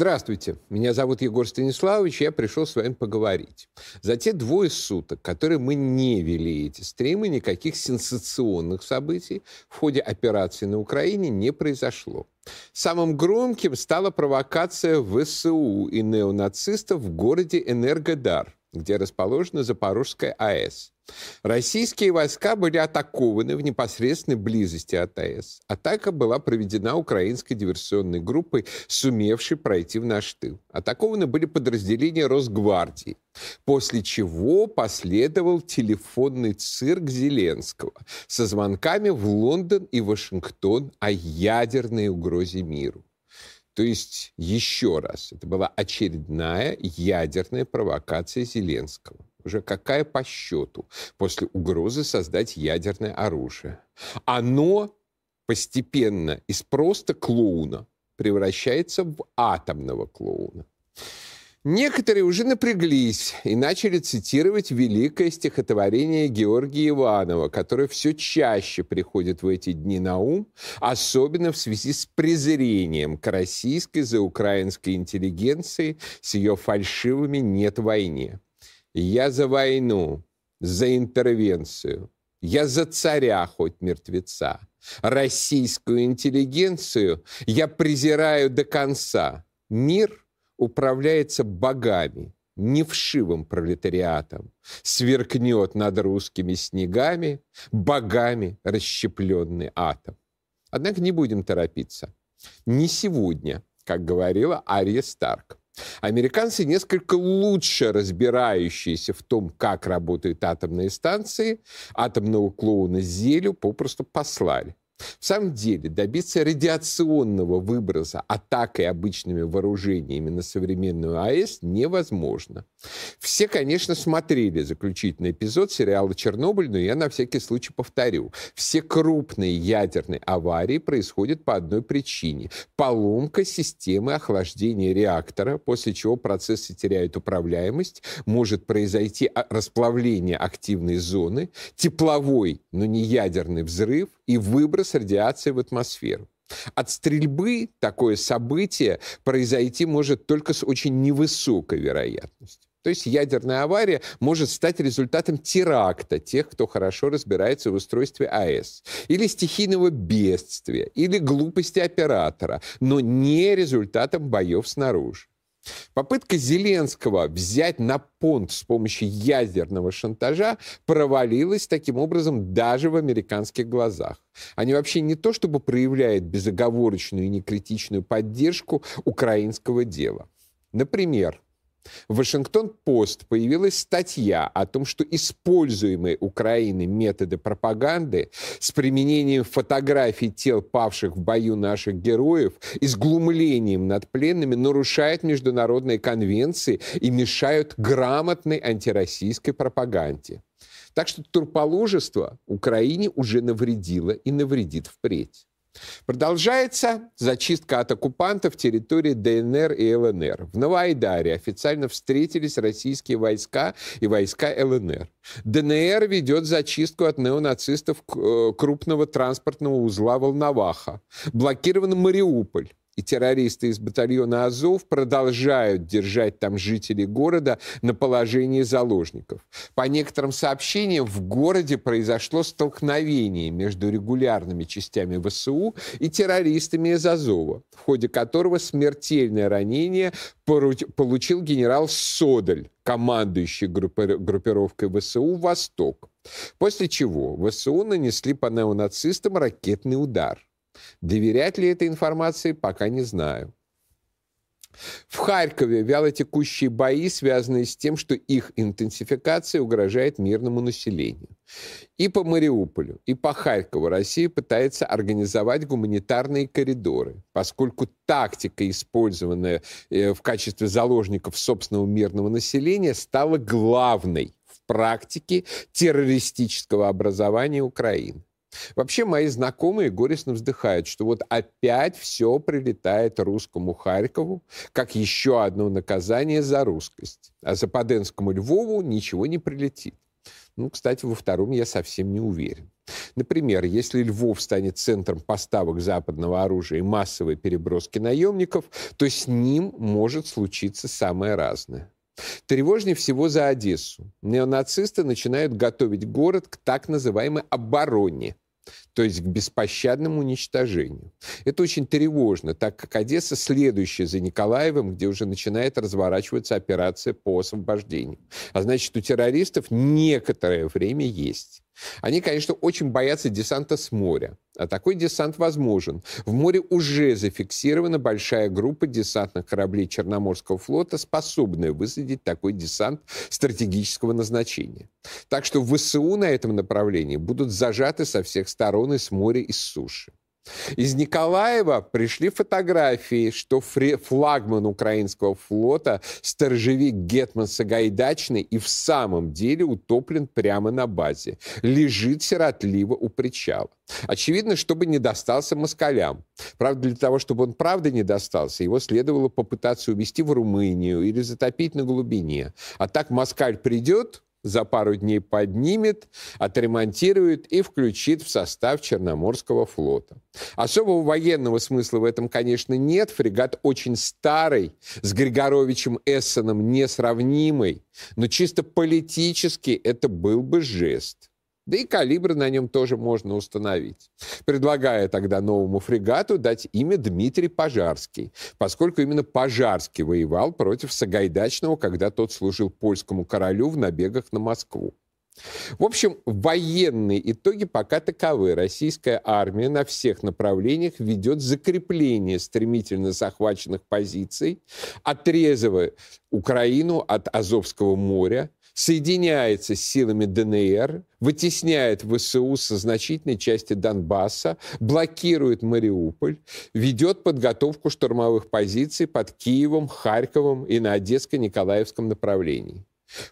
Здравствуйте, меня зовут Егор Станиславович, я пришел с вами поговорить. За те двое суток, которые мы не вели эти стримы, никаких сенсационных событий в ходе операции на Украине не произошло. Самым громким стала провокация ВСУ и неонацистов в городе Энергодар, где расположена Запорожская АЭС. Российские войска были атакованы в непосредственной близости от АЭС. Атака была проведена украинской диверсионной группой, сумевшей пройти в наш тыл. Атакованы были подразделения Росгвардии, после чего последовал телефонный цирк Зеленского со звонками в Лондон и Вашингтон о ядерной угрозе миру. То есть, еще раз, это была очередная ядерная провокация Зеленского уже какая по счету, после угрозы создать ядерное оружие. Оно постепенно из просто клоуна превращается в атомного клоуна. Некоторые уже напряглись и начали цитировать великое стихотворение Георгия Иванова, которое все чаще приходит в эти дни на ум, особенно в связи с презрением к российской заукраинской интеллигенции с ее фальшивыми «нет войне». Я за войну, за интервенцию. Я за царя хоть мертвеца. Российскую интеллигенцию я презираю до конца. Мир управляется богами, не вшивым пролетариатом. Сверкнет над русскими снегами, богами расщепленный атом. Однако не будем торопиться. Не сегодня, как говорила Ария Старк. Американцы, несколько лучше разбирающиеся в том, как работают атомные станции, атомного клоуна Зелю попросту послали. В самом деле, добиться радиационного выброса атакой обычными вооружениями на современную АЭС невозможно. Все, конечно, смотрели заключительный эпизод сериала «Чернобыль», но я на всякий случай повторю. Все крупные ядерные аварии происходят по одной причине. Поломка системы охлаждения реактора, после чего процессы теряют управляемость, может произойти расплавление активной зоны, тепловой, но не ядерный взрыв и выброс выброс радиации в атмосферу. От стрельбы такое событие произойти может только с очень невысокой вероятностью. То есть ядерная авария может стать результатом теракта тех, кто хорошо разбирается в устройстве АЭС, или стихийного бедствия, или глупости оператора, но не результатом боев снаружи. Попытка Зеленского взять на понт с помощью ядерного шантажа провалилась таким образом даже в американских глазах. Они вообще не то чтобы проявляют безоговорочную и некритичную поддержку украинского дела. Например, в Вашингтон-Пост появилась статья о том, что используемые Украиной методы пропаганды с применением фотографий тел павших в бою наших героев и с глумлением над пленными нарушают международные конвенции и мешают грамотной антироссийской пропаганде. Так что турположество Украине уже навредило и навредит впредь. Продолжается зачистка от оккупантов территории ДНР и ЛНР. В Новоайдаре официально встретились российские войска и войска ЛНР. ДНР ведет зачистку от неонацистов э, крупного транспортного узла Волноваха. Блокирован Мариуполь и террористы из батальона Азов продолжают держать там жителей города на положении заложников. По некоторым сообщениям, в городе произошло столкновение между регулярными частями ВСУ и террористами из Азова, в ходе которого смертельное ранение получил генерал Содаль, командующий группировкой ВСУ «Восток». После чего ВСУ нанесли по неонацистам ракетный удар – Доверять ли этой информации, пока не знаю. В Харькове вялотекущие бои, связанные с тем, что их интенсификация угрожает мирному населению. И по Мариуполю, и по Харькову Россия пытается организовать гуманитарные коридоры, поскольку тактика, использованная э, в качестве заложников собственного мирного населения, стала главной в практике террористического образования Украины. Вообще мои знакомые горестно вздыхают, что вот опять все прилетает русскому Харькову, как еще одно наказание за русскость. А западенскому Львову ничего не прилетит. Ну, кстати, во втором я совсем не уверен. Например, если Львов станет центром поставок западного оружия и массовой переброски наемников, то с ним может случиться самое разное. Тревожнее всего за Одессу. Неонацисты начинают готовить город к так называемой обороне – то есть к беспощадному уничтожению. Это очень тревожно, так как Одесса следующая за Николаевым, где уже начинает разворачиваться операция по освобождению. А значит, у террористов некоторое время есть. Они, конечно, очень боятся десанта с моря. А такой десант возможен. В море уже зафиксирована большая группа десантных кораблей Черноморского флота, способная высадить такой десант стратегического назначения. Так что ВСУ на этом направлении будут зажаты со всех сторон и с моря, и с суши. Из Николаева пришли фотографии, что флагман украинского флота, сторожевик Гетман Сагайдачный, и в самом деле утоплен прямо на базе. Лежит сиротливо у причала. Очевидно, чтобы не достался москалям. Правда, для того, чтобы он правда не достался, его следовало попытаться увезти в Румынию или затопить на глубине. А так москаль придет, за пару дней поднимет, отремонтирует и включит в состав Черноморского флота. Особого военного смысла в этом, конечно, нет. Фрегат очень старый, с Григоровичем Эссеном несравнимый, но чисто политически это был бы жест. Да и калибр на нем тоже можно установить. Предлагая тогда новому фрегату дать имя Дмитрий Пожарский, поскольку именно Пожарский воевал против Сагайдачного, когда тот служил польскому королю в набегах на Москву. В общем, военные итоги пока таковы. Российская армия на всех направлениях ведет закрепление стремительно захваченных позиций, отрезывая Украину от Азовского моря, соединяется с силами ДНР, вытесняет ВСУ со значительной части Донбасса, блокирует Мариуполь, ведет подготовку штурмовых позиций под Киевом, Харьковом и на Одесско-Николаевском направлении.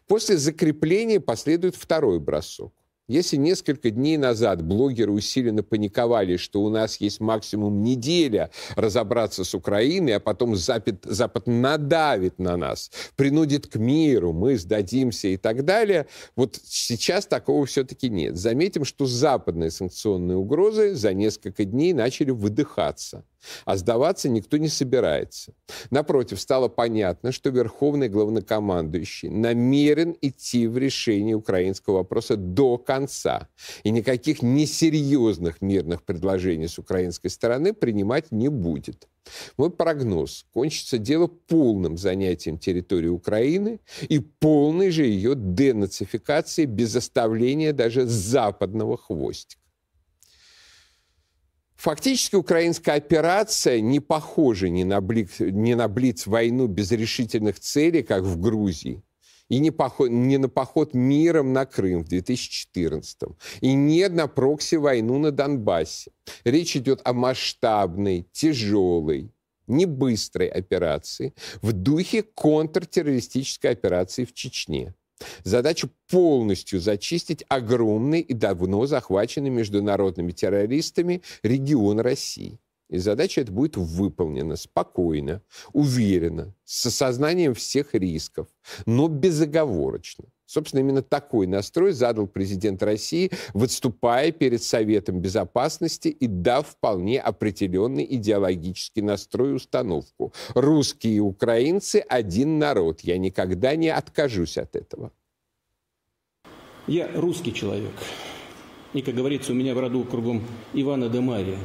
После закрепления последует второй бросок. Если несколько дней назад блогеры усиленно паниковали, что у нас есть максимум неделя разобраться с Украиной, а потом Запад, Запад надавит на нас, принудит к миру, мы сдадимся и так далее, вот сейчас такого все-таки нет. Заметим, что западные санкционные угрозы за несколько дней начали выдыхаться. А сдаваться никто не собирается. Напротив, стало понятно, что верховный главнокомандующий намерен идти в решение украинского вопроса до конца. И никаких несерьезных мирных предложений с украинской стороны принимать не будет. Мой прогноз. Кончится дело полным занятием территории Украины и полной же ее денацификацией без оставления даже западного хвостика. Фактически украинская операция не похожа ни на, блиц, ни на блиц-войну без решительных целей, как в Грузии, и не, поход, не на поход миром на Крым в 2014 и не на прокси-войну на Донбассе. Речь идет о масштабной, тяжелой, не быстрой операции в духе контртеррористической операции в Чечне. Задача полностью зачистить огромный и давно захваченный международными террористами регион России. И задача эта будет выполнена спокойно, уверенно, с осознанием всех рисков, но безоговорочно. Собственно, именно такой настрой задал президент России, выступая перед Советом Безопасности и дав вполне определенный идеологический настрой и установку. Русские и украинцы – один народ. Я никогда не откажусь от этого. Я русский человек. И, как говорится, у меня в роду кругом Ивана де Мария.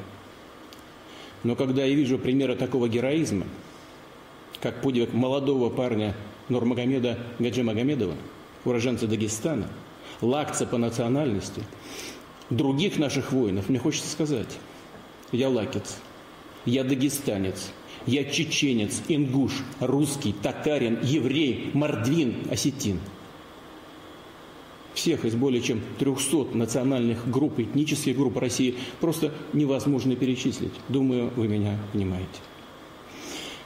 Но когда я вижу примеры такого героизма, как подвиг молодого парня Нурмагомеда Гаджи Магомедова – уроженца Дагестана, лакца по национальности, других наших воинов, мне хочется сказать, я лакец, я дагестанец, я чеченец, ингуш, русский, татарин, еврей, мордвин, осетин. Всех из более чем 300 национальных групп, этнических групп России просто невозможно перечислить. Думаю, вы меня понимаете.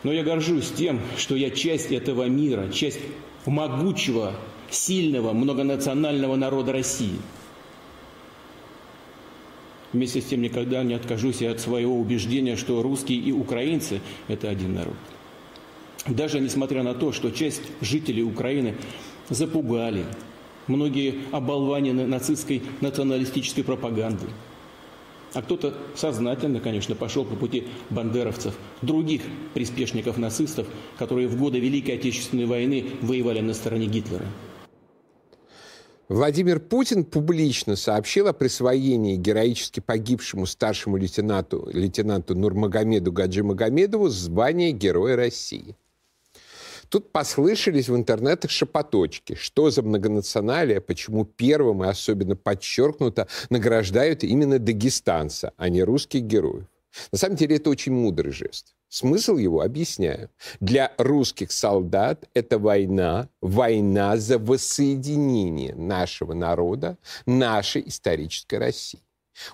Но я горжусь тем, что я часть этого мира, часть могучего сильного многонационального народа России. Вместе с тем никогда не откажусь от своего убеждения, что русские и украинцы – это один народ. Даже несмотря на то, что часть жителей Украины запугали, многие оболванены нацистской националистической пропагандой. А кто-то сознательно, конечно, пошел по пути бандеровцев, других приспешников нацистов, которые в годы Великой Отечественной войны воевали на стороне Гитлера. Владимир Путин публично сообщил о присвоении героически погибшему старшему лейтенанту, лейтенанту Нурмагомеду Гаджи Магомедову звания Героя России. Тут послышались в интернетах шепоточки. Что за многонационалия, почему первым и особенно подчеркнуто награждают именно дагестанца, а не русских героев. На самом деле это очень мудрый жест. Смысл его объясняю. Для русских солдат это война, война за воссоединение нашего народа, нашей исторической России.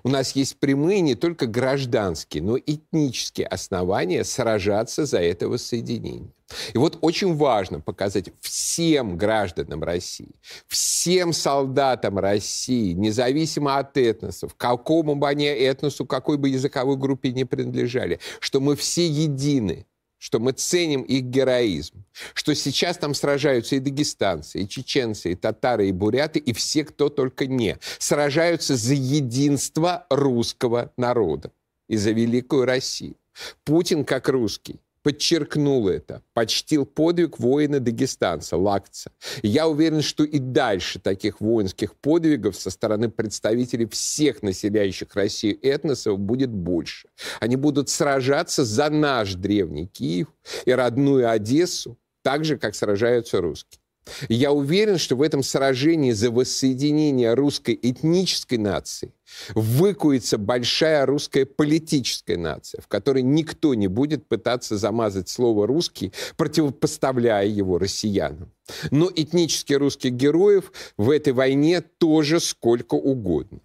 У нас есть прямые не только гражданские, но и этнические основания сражаться за это воссоединение. И вот очень важно показать всем гражданам России, всем солдатам России, независимо от этносов, какому бы они этносу, какой бы языковой группе не принадлежали, что мы все едины, что мы ценим их героизм, что сейчас там сражаются и дагестанцы, и чеченцы, и татары, и буряты, и все, кто только не, сражаются за единство русского народа и за великую Россию. Путин, как русский, подчеркнул это, почтил подвиг воина-дагестанца, Лакца. Я уверен, что и дальше таких воинских подвигов со стороны представителей всех населяющих Россию этносов будет больше. Они будут сражаться за наш древний Киев и родную Одессу, так же, как сражаются русские. Я уверен, что в этом сражении за воссоединение русской этнической нации выкуется большая русская политическая нация, в которой никто не будет пытаться замазать слово «русский», противопоставляя его россиянам. Но этнических русских героев в этой войне тоже сколько угодно.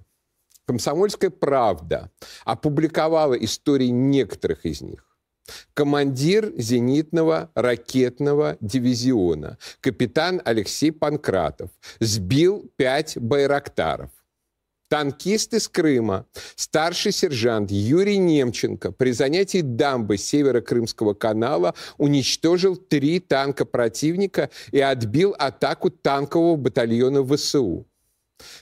«Комсомольская правда» опубликовала истории некоторых из них командир зенитного ракетного дивизиона, капитан Алексей Панкратов, сбил пять байрактаров. Танкист из Крыма, старший сержант Юрий Немченко при занятии дамбы Северо-Крымского канала уничтожил три танка противника и отбил атаку танкового батальона ВСУ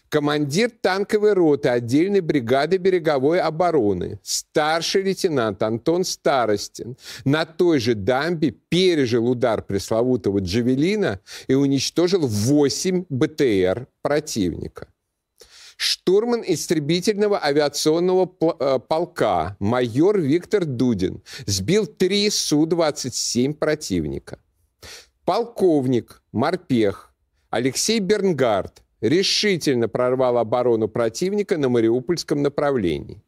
командир танковой роты отдельной бригады береговой обороны, старший лейтенант Антон Старостин на той же дамбе пережил удар пресловутого «Джавелина» и уничтожил 8 БТР противника. Штурман истребительного авиационного э, полка майор Виктор Дудин сбил три Су-27 противника. Полковник, морпех Алексей Бернгард решительно прорвал оборону противника на Мариупольском направлении.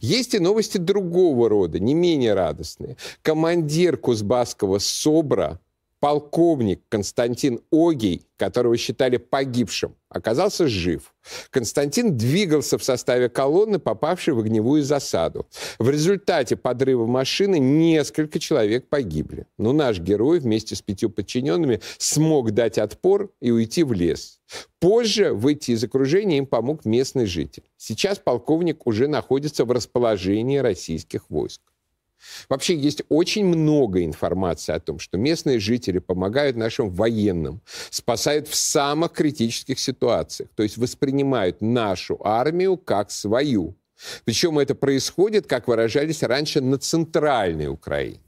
Есть и новости другого рода, не менее радостные. Командир Кузбасского СОБРа полковник Константин Огей, которого считали погибшим, оказался жив. Константин двигался в составе колонны, попавшей в огневую засаду. В результате подрыва машины несколько человек погибли. Но наш герой вместе с пятью подчиненными смог дать отпор и уйти в лес. Позже выйти из окружения им помог местный житель. Сейчас полковник уже находится в расположении российских войск. Вообще есть очень много информации о том, что местные жители помогают нашим военным, спасают в самых критических ситуациях, то есть воспринимают нашу армию как свою. Причем это происходит, как выражались раньше, на центральной Украине.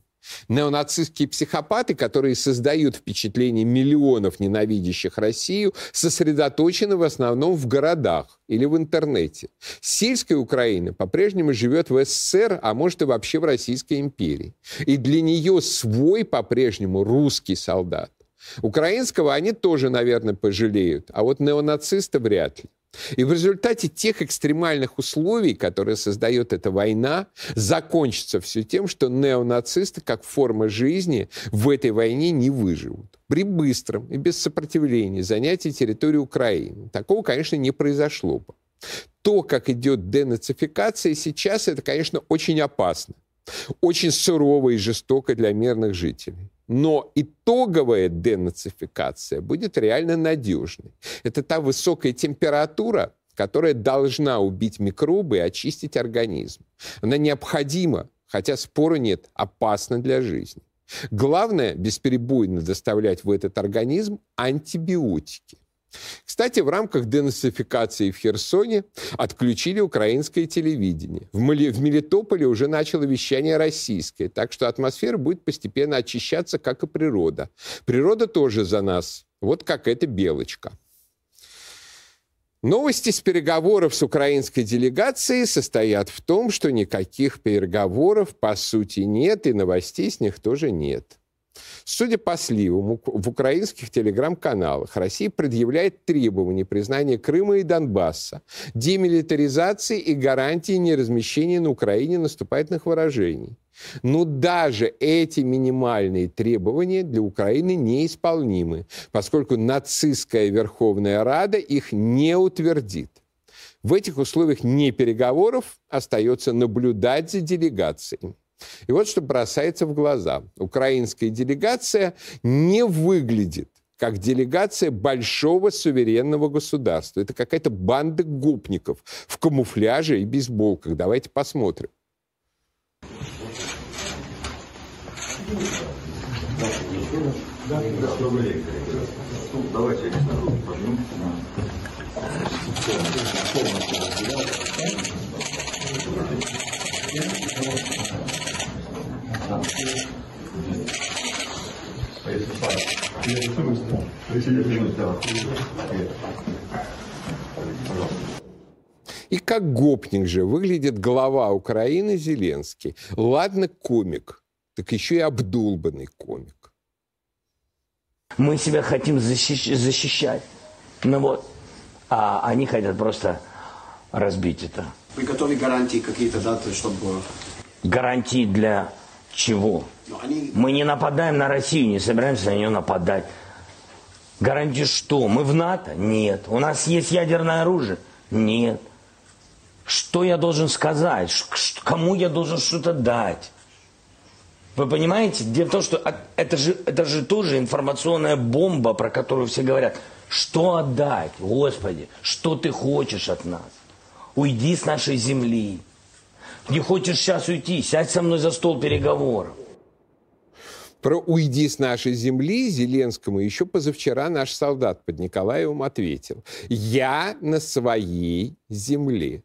Неонацистские психопаты, которые создают впечатление миллионов ненавидящих Россию, сосредоточены в основном в городах или в интернете. Сельская Украина по-прежнему живет в СССР, а может и вообще в Российской империи. И для нее свой по-прежнему русский солдат. Украинского они тоже, наверное, пожалеют, а вот неонациста вряд ли. И в результате тех экстремальных условий, которые создает эта война, закончится все тем, что неонацисты, как форма жизни, в этой войне не выживут. При быстром и без сопротивления занятии территории Украины. Такого, конечно, не произошло бы. То, как идет денацификация сейчас, это, конечно, очень опасно. Очень сурово и жестоко для мирных жителей. Но итоговая денацификация будет реально надежной. Это та высокая температура, которая должна убить микробы и очистить организм. Она необходима, хотя спору нет, опасна для жизни. Главное – бесперебойно доставлять в этот организм антибиотики. Кстати, в рамках денацификации в Херсоне отключили украинское телевидение. В, Мелитополе уже начало вещание российское, так что атмосфера будет постепенно очищаться, как и природа. Природа тоже за нас, вот как эта белочка. Новости с переговоров с украинской делегацией состоят в том, что никаких переговоров по сути нет, и новостей с них тоже нет. Судя по сливам в украинских телеграм-каналах, Россия предъявляет требования признания Крыма и Донбасса, демилитаризации и гарантии неразмещения на Украине наступательных вооружений. Но даже эти минимальные требования для Украины неисполнимы, поскольку нацистская Верховная Рада их не утвердит. В этих условиях не переговоров остается наблюдать за делегацией. И вот что бросается в глаза. Украинская делегация не выглядит как делегация большого суверенного государства. Это какая-то банда гопников в камуфляже и бейсболках. Давайте посмотрим. Давайте и как гопник же выглядит глава Украины Зеленский. Ладно, комик, так еще и обдолбанный комик. Мы себя хотим защищ- защищать. Ну вот, а они хотят просто разбить это. Вы готовы гарантии какие-то дать, чтобы Гарантии для чего? Мы не нападаем на Россию, не собираемся на нее нападать. Гарантии что? Мы в НАТО? Нет. У нас есть ядерное оружие? Нет. Что я должен сказать? Кому я должен что-то дать? Вы понимаете? Дело в том, что это же, это же тоже информационная бомба, про которую все говорят. Что отдать? Господи, что ты хочешь от нас? Уйди с нашей земли. Не хочешь сейчас уйти, сядь со мной за стол переговоров. Про «уйди с нашей земли» Зеленскому еще позавчера наш солдат под Николаевым ответил. «Я на своей земле».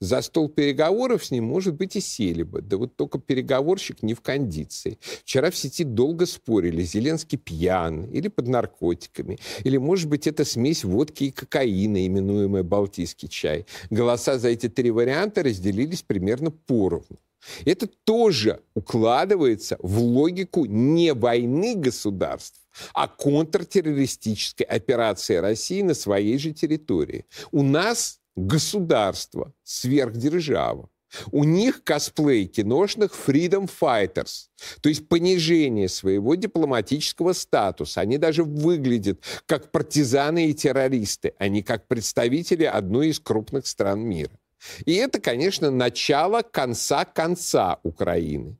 За стол переговоров с ним, может быть, и сели бы. Да вот только переговорщик не в кондиции. Вчера в сети долго спорили, Зеленский пьян или под наркотиками. Или, может быть, это смесь водки и кокаина, именуемая балтийский чай. Голоса за эти три варианта разделились примерно поровну. Это тоже укладывается в логику не войны государств, а контртеррористической операции России на своей же территории. У нас государство, сверхдержава. У них косплей киношных Freedom Fighters, то есть понижение своего дипломатического статуса. Они даже выглядят как партизаны и террористы, а не как представители одной из крупных стран мира. И это, конечно, начало конца конца Украины,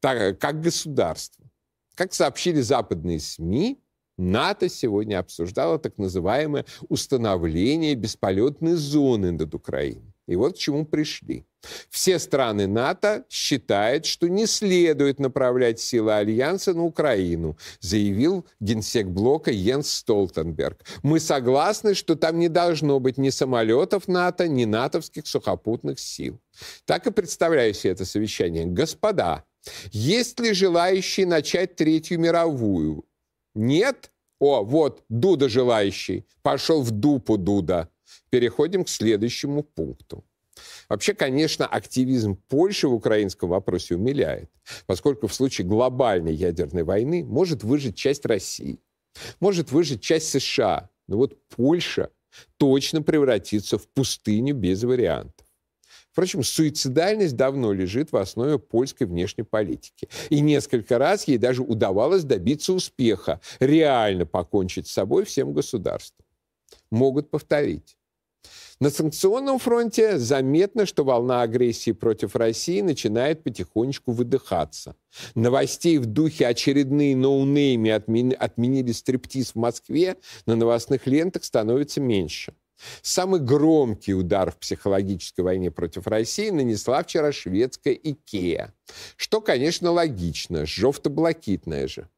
так, как государства. Как сообщили западные СМИ, НАТО сегодня обсуждало так называемое установление бесполетной зоны над Украиной. И вот к чему пришли. Все страны НАТО считают, что не следует направлять силы Альянса на Украину, заявил генсек блока Йенс Столтенберг. Мы согласны, что там не должно быть ни самолетов НАТО, ни натовских сухопутных сил. Так и представляю себе это совещание. Господа, есть ли желающие начать Третью мировую? Нет? О, вот, Дуда желающий. Пошел в дупу Дуда. Переходим к следующему пункту. Вообще, конечно, активизм Польши в украинском вопросе умиляет, поскольку в случае глобальной ядерной войны может выжить часть России, может выжить часть США. Но вот Польша точно превратится в пустыню без вариантов. Впрочем, суицидальность давно лежит в основе польской внешней политики. И несколько раз ей даже удавалось добиться успеха, реально покончить с собой всем государством. Могут повторить. На санкционном фронте заметно, что волна агрессии против России начинает потихонечку выдыхаться. Новостей в духе очередные ноунейми отменили стриптиз в Москве на новостных лентах становится меньше. Самый громкий удар в психологической войне против России нанесла вчера шведская Икеа. Что, конечно, логично, жовто-блакитная же.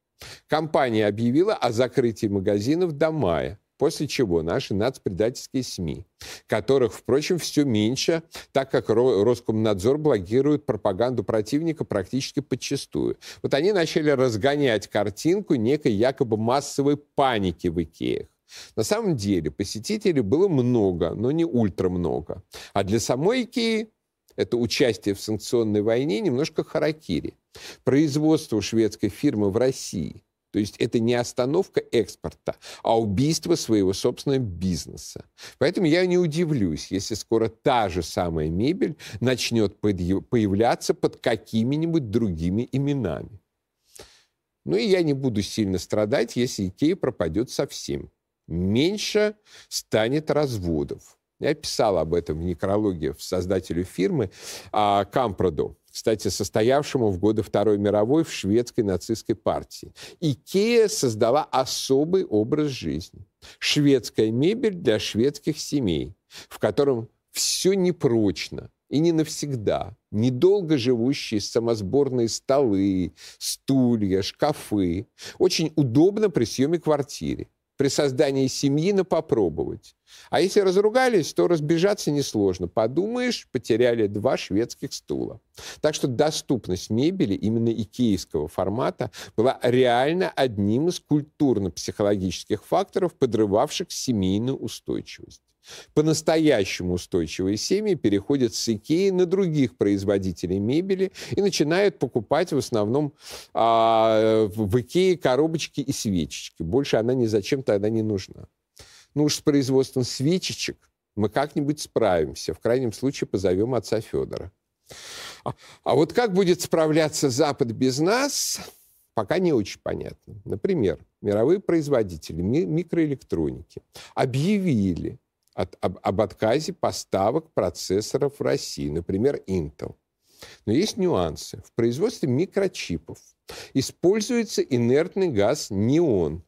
Компания объявила о закрытии магазинов до мая, После чего наши нацпредательские СМИ, которых, впрочем, все меньше, так как Роскомнадзор блокирует пропаганду противника практически подчастую. Вот они начали разгонять картинку некой якобы массовой паники в Икеях. На самом деле посетителей было много, но не ультра много. А для самой Икеи это участие в санкционной войне немножко харакири. Производство шведской фирмы в России – то есть это не остановка экспорта, а убийство своего собственного бизнеса. Поэтому я не удивлюсь, если скоро та же самая мебель начнет появляться под какими-нибудь другими именами. Ну и я не буду сильно страдать, если Икея пропадет совсем. Меньше станет разводов. Я писал об этом в некрологии создателю фирмы а, кстати, состоявшему в годы Второй мировой в шведской нацистской партии. Икея создала особый образ жизни. Шведская мебель для шведских семей, в котором все непрочно и не навсегда. Недолго живущие самосборные столы, стулья, шкафы. Очень удобно при съеме квартиры при создании семьи на попробовать. А если разругались, то разбежаться несложно. Подумаешь, потеряли два шведских стула. Так что доступность мебели именно икеевского формата была реально одним из культурно-психологических факторов, подрывавших семейную устойчивость. По-настоящему устойчивые семьи переходят с Икеи на других производителей мебели и начинают покупать в основном а, в Икее коробочки и свечечки. Больше она ни зачем тогда не нужна. Ну уж с производством свечечек мы как-нибудь справимся. В крайнем случае позовем отца Федора. А, а вот как будет справляться Запад без нас, пока не очень понятно. Например, мировые производители микроэлектроники объявили, от, об, об отказе поставок процессоров в России, например, Intel. Но есть нюансы. В производстве микрочипов используется инертный газ неон.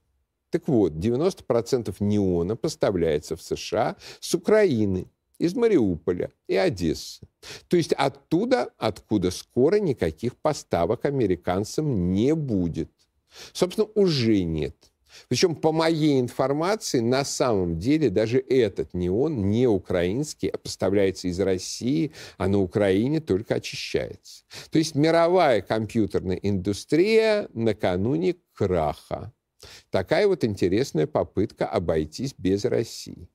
Так вот, 90% неона поставляется в США с Украины, из Мариуполя и Одессы. То есть оттуда, откуда скоро никаких поставок американцам не будет. Собственно, уже нет. Причем, по моей информации, на самом деле даже этот неон не украинский, а поставляется из России, а на Украине только очищается. То есть мировая компьютерная индустрия накануне краха. Такая вот интересная попытка обойтись без России.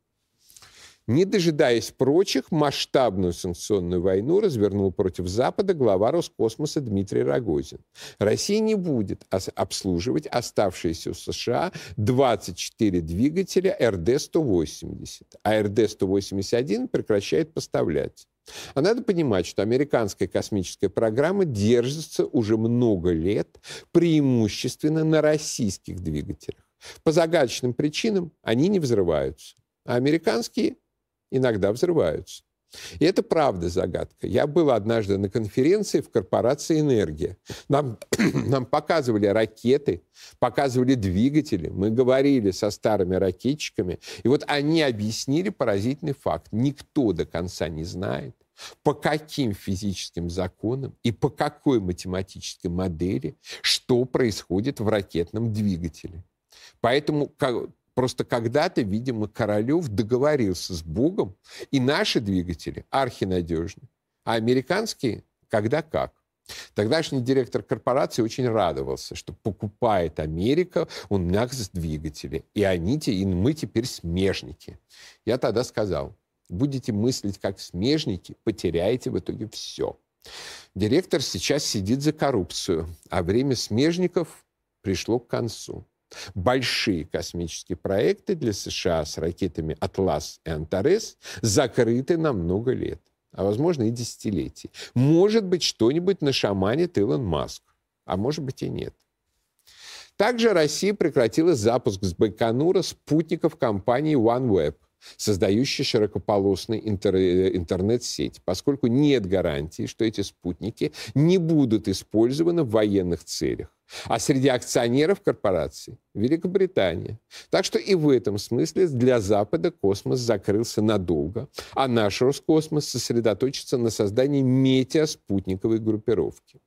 Не дожидаясь прочих, масштабную санкционную войну развернул против Запада глава Роскосмоса Дмитрий Рогозин. Россия не будет обслуживать оставшиеся у США 24 двигателя РД-180, а РД-181 прекращает поставлять. А надо понимать, что американская космическая программа держится уже много лет преимущественно на российских двигателях. По загадочным причинам они не взрываются. А американские иногда взрываются. И это правда загадка. Я был однажды на конференции в корпорации «Энергия». Нам, нам показывали ракеты, показывали двигатели. Мы говорили со старыми ракетчиками. И вот они объяснили поразительный факт. Никто до конца не знает, по каким физическим законам и по какой математической модели что происходит в ракетном двигателе. Поэтому Просто когда-то, видимо, Королев договорился с Богом, и наши двигатели архинадежны, а американские когда как. Тогдашний директор корпорации очень радовался, что покупает Америка у нас двигатели, и они, и мы теперь смежники. Я тогда сказал, будете мыслить как смежники, потеряете в итоге все. Директор сейчас сидит за коррупцию, а время смежников пришло к концу. Большие космические проекты для США с ракетами «Атлас» и «Антарес» закрыты на много лет, а, возможно, и десятилетий. Может быть, что-нибудь на шамане Илон Маск, а может быть и нет. Также Россия прекратила запуск с Байконура спутников компании OneWeb – создающий широкополосный интер интернет-сеть, поскольку нет гарантии, что эти спутники не будут использованы в военных целях. А среди акционеров корпорации Великобритания. Так что и в этом смысле для Запада космос закрылся надолго, а наш Роскосмос сосредоточится на создании метеоспутниковой группировки.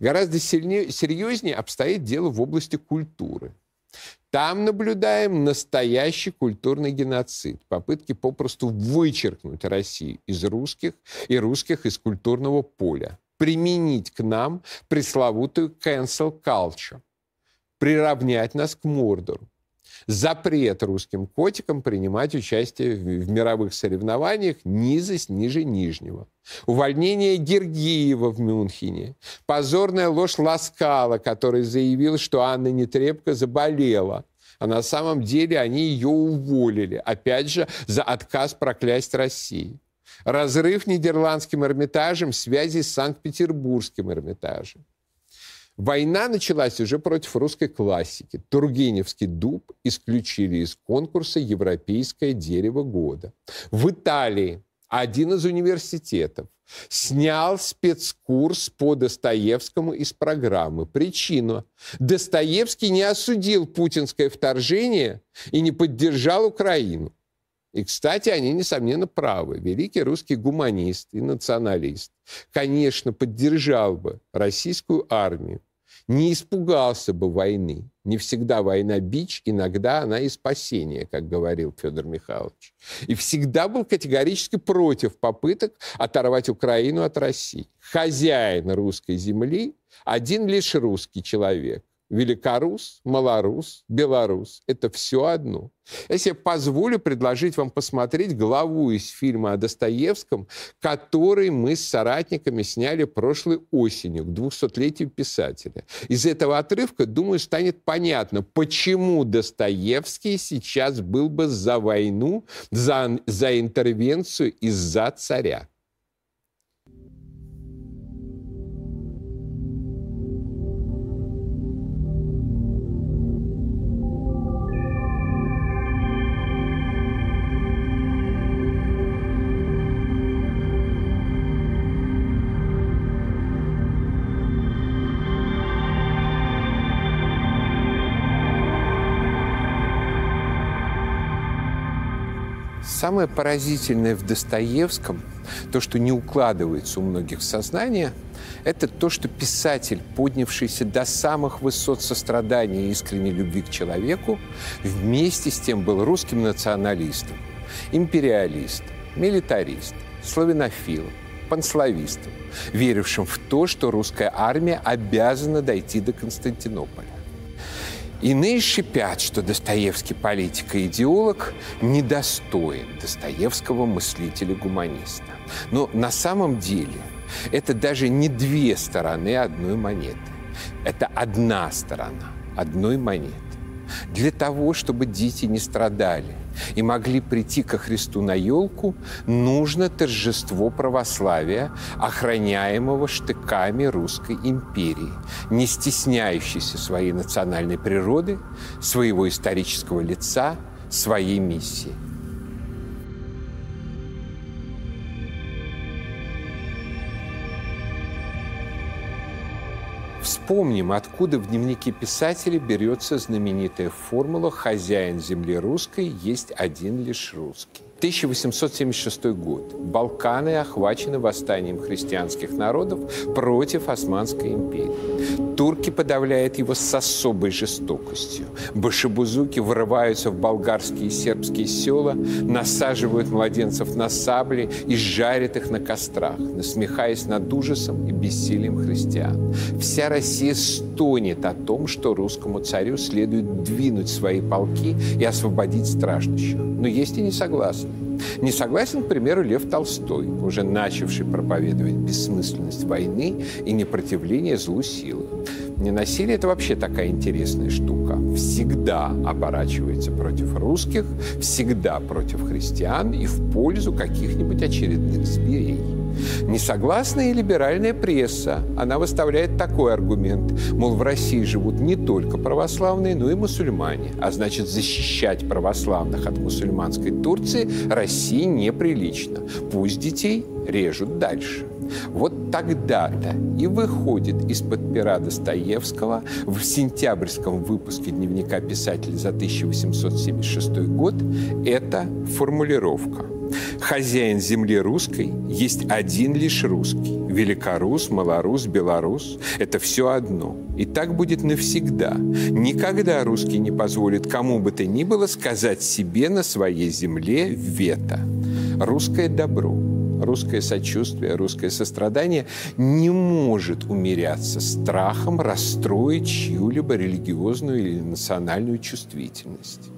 Гораздо сильнее, серьезнее обстоит дело в области культуры. Там наблюдаем настоящий культурный геноцид, попытки попросту вычеркнуть Россию из русских и русских из культурного поля, применить к нам пресловутую cancel culture, приравнять нас к Мордору, запрет русским котикам принимать участие в, мировых соревнованиях низость ниже нижнего. Увольнение Гергиева в Мюнхене. Позорная ложь Ласкала, который заявил, что Анна Нетребко заболела. А на самом деле они ее уволили. Опять же, за отказ проклясть России. Разрыв Нидерландским Эрмитажем связи с Санкт-Петербургским Эрмитажем. Война началась уже против русской классики. Тургеневский дуб исключили из конкурса «Европейское дерево года». В Италии один из университетов снял спецкурс по Достоевскому из программы. Причина. Достоевский не осудил путинское вторжение и не поддержал Украину. И, кстати, они, несомненно, правы. Великий русский гуманист и националист, конечно, поддержал бы российскую армию, не испугался бы войны. Не всегда война бич, иногда она и спасение, как говорил Федор Михайлович. И всегда был категорически против попыток оторвать Украину от России. Хозяин русской земли один лишь русский человек. Великорус, малорус, белорус – это все одно. Я себе позволю предложить вам посмотреть главу из фильма о Достоевском, который мы с соратниками сняли прошлой осенью, к 200-летию писателя. Из этого отрывка, думаю, станет понятно, почему Достоевский сейчас был бы за войну, за, за интервенцию из-за царя. Самое поразительное в Достоевском, то, что не укладывается у многих в сознание, это то, что писатель, поднявшийся до самых высот сострадания и искренней любви к человеку, вместе с тем был русским националистом, империалистом, милитаристом, славянофилом, панславистом, верившим в то, что русская армия обязана дойти до Константинополя. Иные шипят, что Достоевский политик и идеолог недостоин Достоевского мыслителя-гуманиста. Но на самом деле это даже не две стороны одной монеты. Это одна сторона одной монеты. Для того, чтобы дети не страдали и могли прийти ко Христу на елку, нужно торжество православия, охраняемого штыками русской империи, не стесняющейся своей национальной природы, своего исторического лица, своей миссии. Вспомним, откуда в дневнике писателя берется знаменитая формула «хозяин земли русской есть один лишь русский». 1876 год. Балканы охвачены восстанием христианских народов против Османской империи. Турки подавляют его с особой жестокостью. Башебузуки вырываются в болгарские и сербские села, насаживают младенцев на сабли и жарят их на кострах, насмехаясь над ужасом и бессилием христиан. Вся Россия стонет о том, что русскому царю следует двинуть свои полки и освободить страждущих. Но есть и не согласны. Не согласен, к примеру, Лев Толстой, уже начавший проповедовать бессмысленность войны и непротивление злу силы. Ненасилие – это вообще такая интересная штука. Всегда оборачивается против русских, всегда против христиан и в пользу каких-нибудь очередных зверей. Несогласная либеральная пресса, она выставляет такой аргумент, мол, в России живут не только православные, но и мусульмане, а значит, защищать православных от мусульманской Турции России неприлично. Пусть детей режут дальше. Вот тогда-то и выходит из-под пера Достоевского в сентябрьском выпуске дневника писателя за 1876 год эта формулировка. Хозяин земли русской есть один лишь русский. Великорус, малорус, белорус – это все одно. И так будет навсегда. Никогда русский не позволит кому бы то ни было сказать себе на своей земле вето. Русское добро – русское сочувствие, русское сострадание не может умеряться страхом расстроить чью-либо религиозную или национальную чувствительность.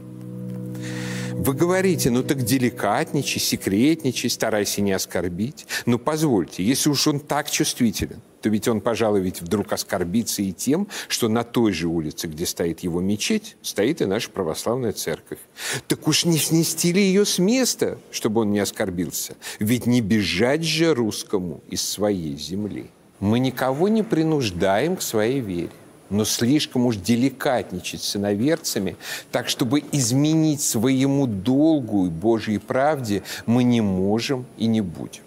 Вы говорите, ну так деликатничай, секретничай, старайся не оскорбить. Ну позвольте, если уж он так чувствителен, то ведь он, пожалуй, ведь вдруг оскорбится и тем, что на той же улице, где стоит его мечеть, стоит и наша православная церковь. Так уж не снести ли ее с места, чтобы он не оскорбился? Ведь не бежать же русскому из своей земли. Мы никого не принуждаем к своей вере но слишком уж деликатничать с иноверцами, так чтобы изменить своему долгу и Божьей правде мы не можем и не будем.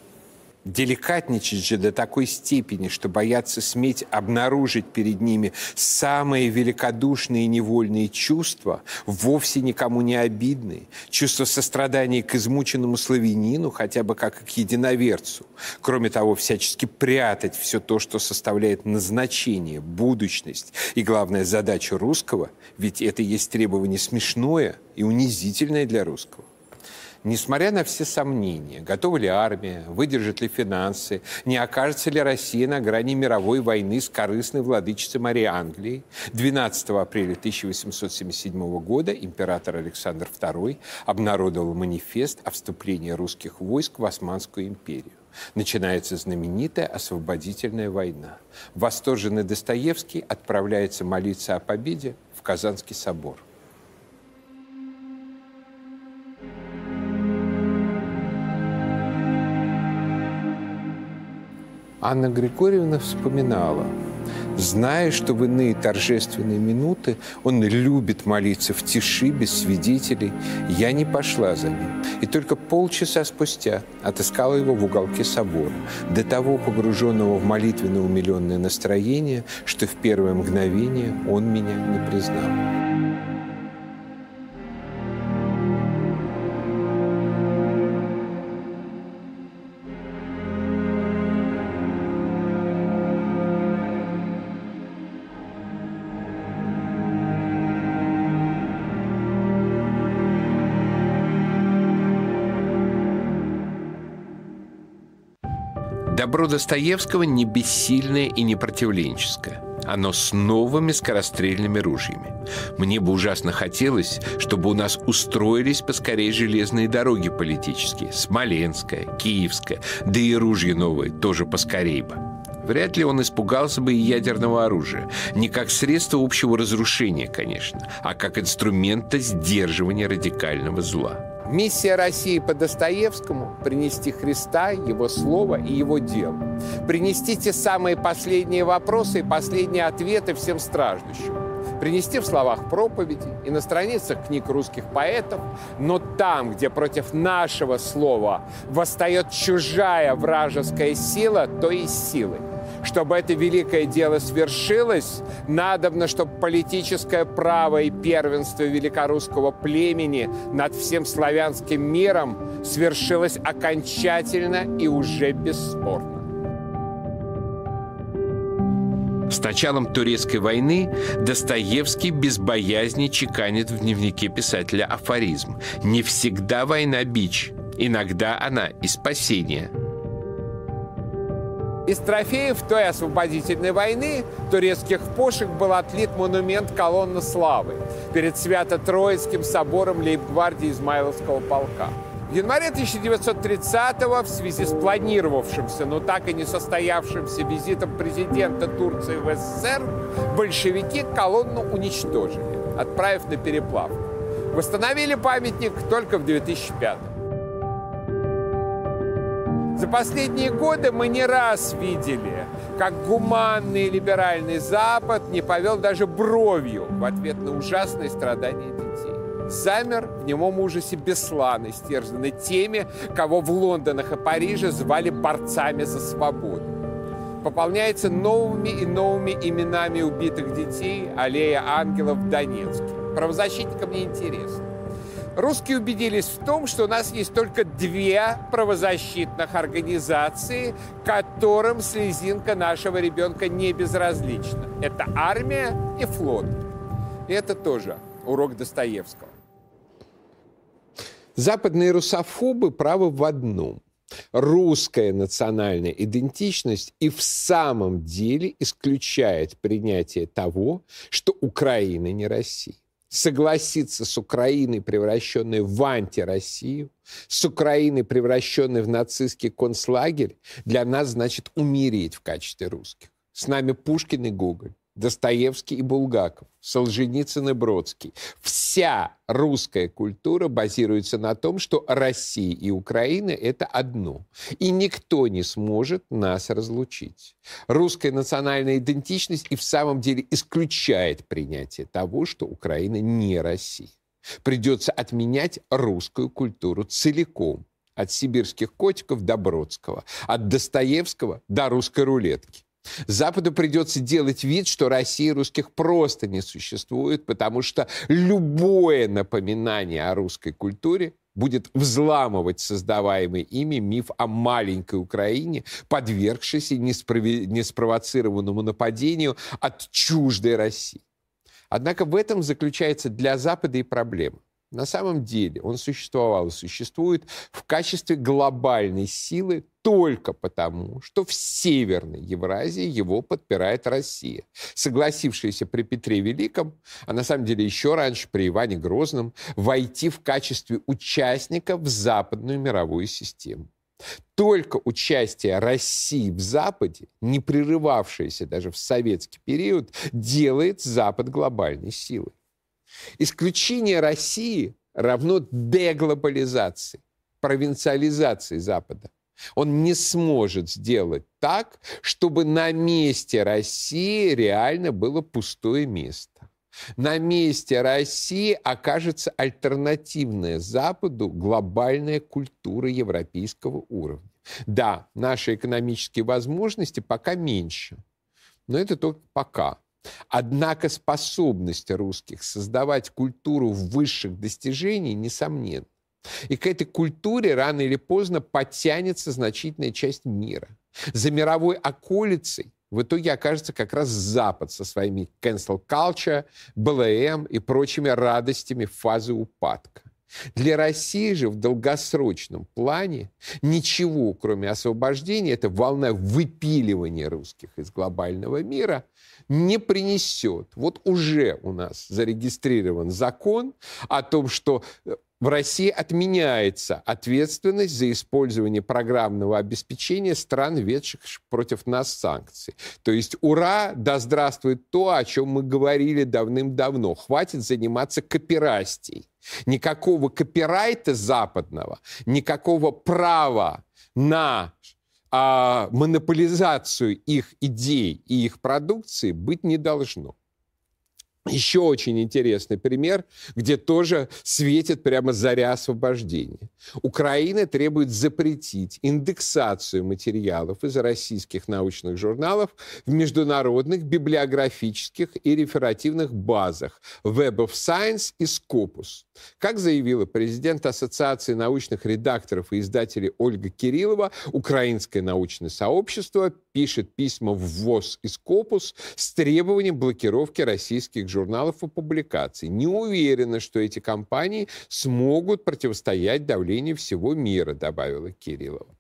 Деликатничать же до такой степени, что боятся сметь обнаружить перед ними самые великодушные и невольные чувства, вовсе никому не обидные, чувство сострадания к измученному славянину, хотя бы как к единоверцу. Кроме того, всячески прятать все то, что составляет назначение, будущность и, главная задача русского, ведь это есть требование смешное и унизительное для русского. Несмотря на все сомнения, готова ли армия, выдержат ли финансы, не окажется ли Россия на грани мировой войны с корыстной владычицей Марией Англии, 12 апреля 1877 года император Александр II обнародовал манифест о вступлении русских войск в Османскую империю. Начинается знаменитая освободительная война. Восторженный Достоевский отправляется молиться о победе в Казанский собор. Анна Григорьевна вспоминала, зная, что в иные торжественные минуты он любит молиться в тиши, без свидетелей, я не пошла за ним. И только полчаса спустя отыскала его в уголке собора, до того погруженного в молитвенно умиленное настроение, что в первое мгновение он меня не признал. Добро Достоевского не бессильное и не противленческое. Оно с новыми скорострельными ружьями. Мне бы ужасно хотелось, чтобы у нас устроились поскорее железные дороги политические. Смоленская, Киевская, да и ружья новые тоже поскорее бы. Вряд ли он испугался бы и ядерного оружия. Не как средство общего разрушения, конечно, а как инструмента сдерживания радикального зла. Миссия России по Достоевскому – принести Христа, Его Слово и Его дело. Принести те самые последние вопросы и последние ответы всем страждущим. Принести в словах проповеди и на страницах книг русских поэтов, но там, где против нашего слова восстает чужая вражеская сила, то и силой – чтобы это великое дело свершилось, надобно, чтобы политическое право и первенство великорусского племени над всем славянским миром свершилось окончательно и уже бесспорно. С началом Турецкой войны Достоевский без боязни чеканит в дневнике писателя афоризм «Не всегда война бич, иногда она и спасение». Из трофеев той освободительной войны турецких пушек был отлит монумент «Колонна славы» перед Свято-Троицким собором лейб-гвардии Измайловского полка. В январе 1930-го в связи с планировавшимся, но так и не состоявшимся визитом президента Турции в СССР большевики колонну уничтожили, отправив на переплав. Восстановили памятник только в 2005 -м. За последние годы мы не раз видели, как гуманный либеральный Запад не повел даже бровью в ответ на ужасные страдания детей. замер в немом ужасе Беслан, истерзанный теми, кого в Лондонах и Париже звали борцами за свободу. Пополняется новыми и новыми именами убитых детей аллея ангелов в Донецке. Правозащитникам не интересно. Русские убедились в том, что у нас есть только две правозащитных организации, которым слезинка нашего ребенка не безразлична. Это армия и флот. И это тоже урок Достоевского. Западные русофобы правы в одном. Русская национальная идентичность и в самом деле исключает принятие того, что Украина не Россия согласиться с Украиной, превращенной в антироссию, с Украиной, превращенной в нацистский концлагерь, для нас значит умереть в качестве русских. С нами Пушкин и Гоголь. Достоевский и Булгаков, Солженицын и Бродский. Вся русская культура базируется на том, что Россия и Украина – это одно. И никто не сможет нас разлучить. Русская национальная идентичность и в самом деле исключает принятие того, что Украина не Россия. Придется отменять русскую культуру целиком. От сибирских котиков до Бродского, от Достоевского до русской рулетки. Западу придется делать вид, что России русских просто не существует, потому что любое напоминание о русской культуре будет взламывать создаваемый ими миф о маленькой Украине, подвергшейся несправи... неспровоцированному нападению от чуждой России. Однако в этом заключается для Запада и проблема. На самом деле он существовал и существует в качестве глобальной силы только потому, что в Северной Евразии его подпирает Россия, согласившаяся при Петре Великом, а на самом деле еще раньше при Иване Грозном, войти в качестве участника в западную мировую систему. Только участие России в Западе, не прерывавшееся даже в советский период, делает Запад глобальной силой. Исключение России равно деглобализации, провинциализации Запада. Он не сможет сделать так, чтобы на месте России реально было пустое место. На месте России окажется альтернативная Западу глобальная культура европейского уровня. Да, наши экономические возможности пока меньше, но это только пока. Однако способность русских создавать культуру высших достижений несомненна. И к этой культуре рано или поздно подтянется значительная часть мира. За мировой околицей в итоге окажется как раз Запад со своими cancel culture, БЛМ и прочими радостями фазы упадка. Для России же в долгосрочном плане ничего, кроме освобождения, эта волна выпиливания русских из глобального мира не принесет. Вот уже у нас зарегистрирован закон о том, что э, в России отменяется ответственность за использование программного обеспечения стран, ведших против нас санкций. То есть, ура, да здравствует то, о чем мы говорили давным-давно. Хватит заниматься копирастией. Никакого копирайта западного, никакого права на а, монополизацию их идей и их продукции быть не должно. Еще очень интересный пример, где тоже светит прямо заря освобождения. Украина требует запретить индексацию материалов из российских научных журналов в международных библиографических и реферативных базах Web of Science и Scopus. Как заявила президент Ассоциации научных редакторов и издателей Ольга Кириллова, украинское научное сообщество пишет письма в ВОЗ и Scopus с требованием блокировки российских журналов и публикаций. Не уверена, что эти компании смогут противостоять давлению всего мира, добавила Кириллова.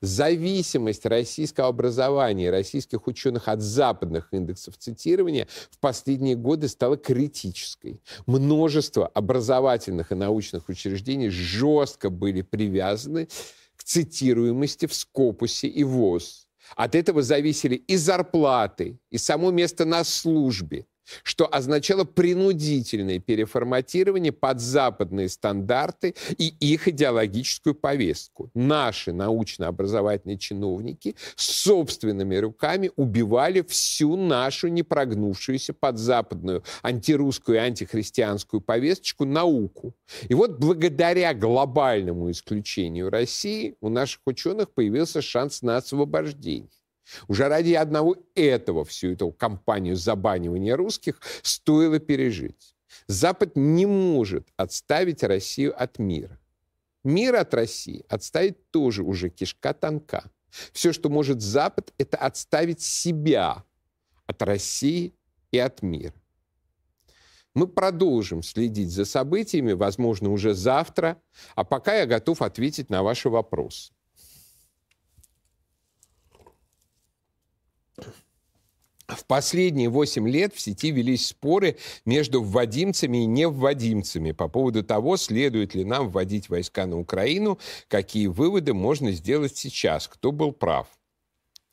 Зависимость российского образования и российских ученых от западных индексов цитирования в последние годы стала критической. Множество образовательных и научных учреждений жестко были привязаны к цитируемости в Скопусе и ВОЗ. От этого зависели и зарплаты, и само место на службе. Что означало принудительное переформатирование под западные стандарты и их идеологическую повестку. Наши научно-образовательные чиновники собственными руками убивали всю нашу непрогнувшуюся под западную антирусскую и антихристианскую повесточку науку. И вот благодаря глобальному исключению России у наших ученых появился шанс на освобождение. Уже ради одного этого всю эту кампанию забанивания русских стоило пережить. Запад не может отставить Россию от мира. Мир от России отставить тоже уже кишка тонка. Все, что может Запад, это отставить себя от России и от мира. Мы продолжим следить за событиями, возможно, уже завтра, а пока я готов ответить на ваши вопросы. В последние 8 лет в сети велись споры между вводимцами и невводимцами по поводу того, следует ли нам вводить войска на Украину, какие выводы можно сделать сейчас, кто был прав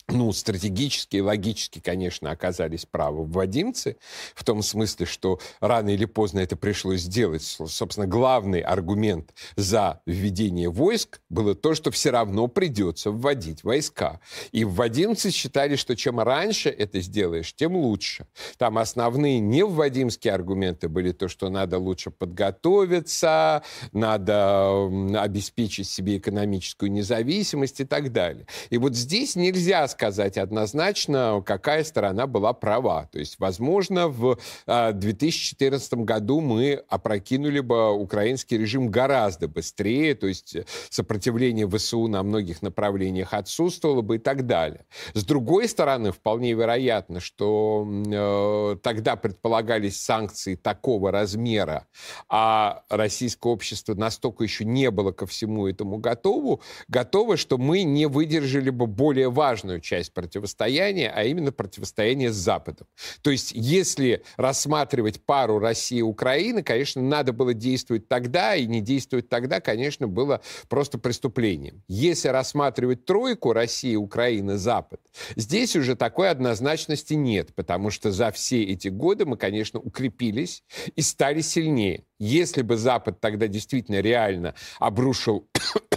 ну, стратегически и логически, конечно, оказались правы вводимцы, в том смысле, что рано или поздно это пришлось сделать. Собственно, главный аргумент за введение войск было то, что все равно придется вводить войска. И вводимцы считали, что чем раньше это сделаешь, тем лучше. Там основные невводимские аргументы были то, что надо лучше подготовиться, надо обеспечить себе экономическую независимость и так далее. И вот здесь нельзя сказать однозначно, какая сторона была права. То есть, возможно, в 2014 а, году мы опрокинули бы украинский режим гораздо быстрее, то есть сопротивление ВСУ на многих направлениях отсутствовало бы и так далее. С другой стороны, вполне вероятно, что э, тогда предполагались санкции такого размера, а российское общество настолько еще не было ко всему этому готово, готово, что мы не выдержали бы более важную часть противостояния, а именно противостояние с Западом. То есть, если рассматривать пару России и Украины, конечно, надо было действовать тогда, и не действовать тогда, конечно, было просто преступлением. Если рассматривать тройку Россия, Украина, Запад, здесь уже такой однозначности нет, потому что за все эти годы мы, конечно, укрепились и стали сильнее. Если бы Запад тогда действительно реально обрушил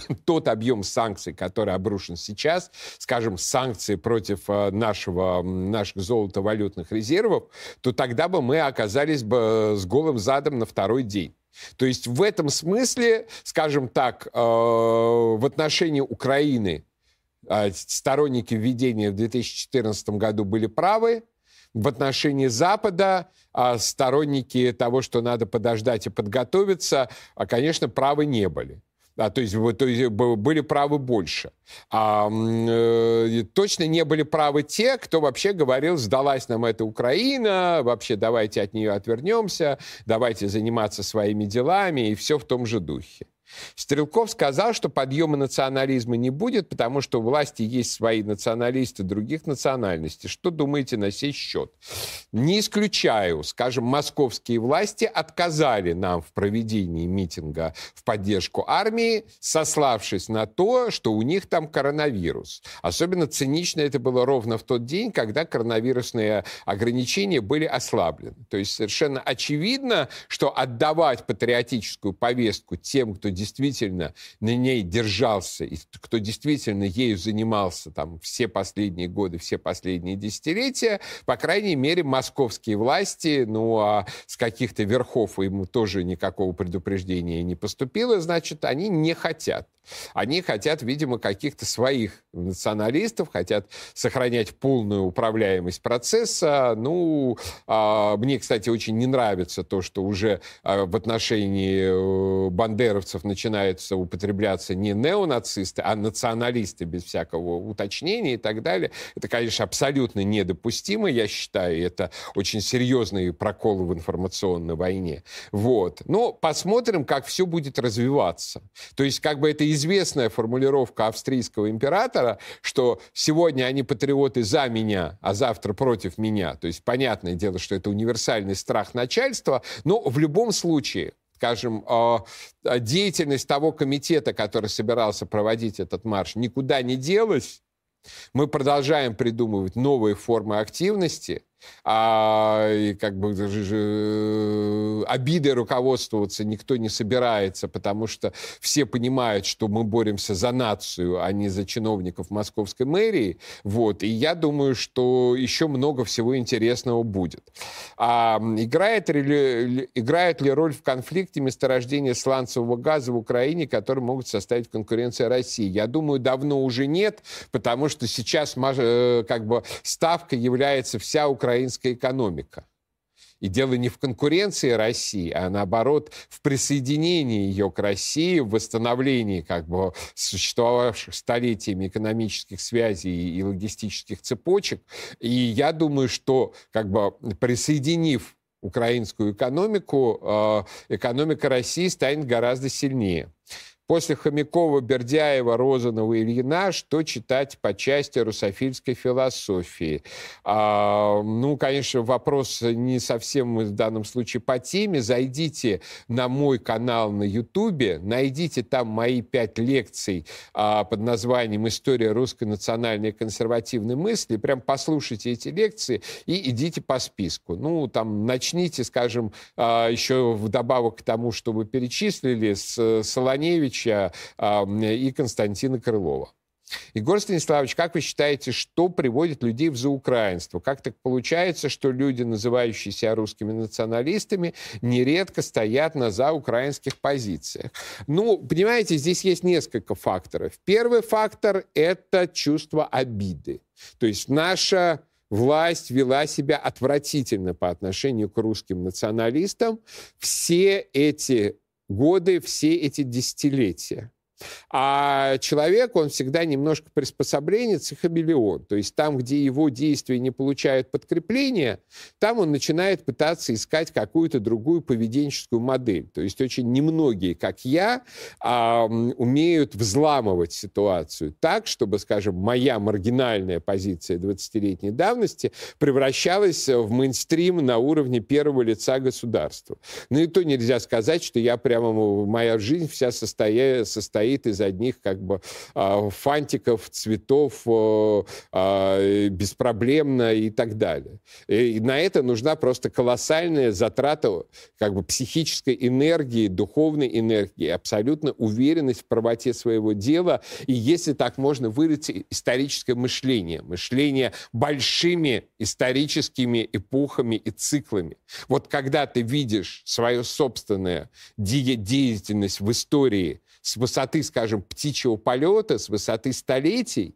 тот объем санкций, который обрушен сейчас, скажем, санкции против э, нашего, наших золотовалютных резервов, то тогда бы мы оказались бы с голым задом на второй день. То есть в этом смысле, скажем так, э, в отношении Украины э, сторонники введения в 2014 году были правы, в отношении Запада сторонники того, что надо подождать и подготовиться, конечно, правы не были. А, то, есть, то есть были правы больше. А, э, точно не были правы те, кто вообще говорил, сдалась нам эта Украина, вообще давайте от нее отвернемся, давайте заниматься своими делами, и все в том же духе. Стрелков сказал, что подъема национализма не будет, потому что у власти есть свои националисты других национальностей. Что думаете на сей счет? Не исключаю, скажем, московские власти отказали нам в проведении митинга в поддержку армии, сославшись на то, что у них там коронавирус. Особенно цинично это было ровно в тот день, когда коронавирусные ограничения были ослаблены. То есть совершенно очевидно, что отдавать патриотическую повестку тем, кто действительно на ней держался, и кто действительно ею занимался там все последние годы, все последние десятилетия, по крайней мере, московские власти, ну, а с каких-то верхов ему тоже никакого предупреждения не поступило, значит, они не хотят. Они хотят, видимо, каких-то своих националистов, хотят сохранять полную управляемость процесса. Ну, а, мне, кстати, очень не нравится то, что уже а, в отношении э, бандеровцев начинаются употребляться не неонацисты, а националисты без всякого уточнения и так далее. Это, конечно, абсолютно недопустимо, я считаю. Это очень серьезный прокол в информационной войне. Вот. Но посмотрим, как все будет развиваться. То есть, как бы это известная формулировка австрийского императора, что сегодня они патриоты за меня, а завтра против меня. То есть понятное дело, что это универсальный страх начальства, но в любом случае скажем, а, деятельность того комитета, который собирался проводить этот марш, никуда не делась. Мы продолжаем придумывать новые формы активности – а, и как бы же, обидой руководствоваться никто не собирается, потому что все понимают, что мы боремся за нацию, а не за чиновников московской мэрии. Вот. И я думаю, что еще много всего интересного будет. А играет, ли, играет ли роль в конфликте месторождения сланцевого газа в Украине, которые могут составить конкуренция России? Я думаю, давно уже нет, потому что сейчас э, как бы ставка является вся украинская экономика. И дело не в конкуренции России, а наоборот в присоединении ее к России, в восстановлении как бы существовавших столетиями экономических связей и логистических цепочек. И я думаю, что как бы присоединив украинскую экономику, э, экономика России станет гораздо сильнее. После Хомякова, Бердяева, Розанова и Ильина что читать по части русофильской философии? А, ну, конечно, вопрос не совсем в данном случае по теме. Зайдите на мой канал на Ютубе, найдите там мои пять лекций а, под названием «История русской национальной консервативной мысли». Прям послушайте эти лекции и идите по списку. Ну, там, начните, скажем, а, еще вдобавок к тому, что вы перечислили, с Солоневича, Ивановича и Константина Крылова. Егор Станиславович, как вы считаете, что приводит людей в заукраинство? Как так получается, что люди, называющиеся русскими националистами, нередко стоят на заукраинских позициях? Ну, понимаете, здесь есть несколько факторов. Первый фактор – это чувство обиды. То есть наша власть вела себя отвратительно по отношению к русским националистам. Все эти годы, все эти десятилетия. А человек, он всегда немножко приспособленец и хамелеон. То есть там, где его действия не получают подкрепления, там он начинает пытаться искать какую-то другую поведенческую модель. То есть очень немногие, как я, умеют взламывать ситуацию так, чтобы, скажем, моя маргинальная позиция 20-летней давности превращалась в мейнстрим на уровне первого лица государства. Ну и то нельзя сказать, что я прямо, моя жизнь вся состоит, состоит из одних как бы а, фантиков, цветов а, беспроблемно и так далее. И на это нужна просто колоссальная затрата как бы психической энергии, духовной энергии, абсолютно уверенность в правоте своего дела. И если так можно выразить, историческое мышление. Мышление большими историческими эпохами и циклами. Вот когда ты видишь свою собственную деятельность в истории с высоты, скажем, птичьего полета, с высоты столетий,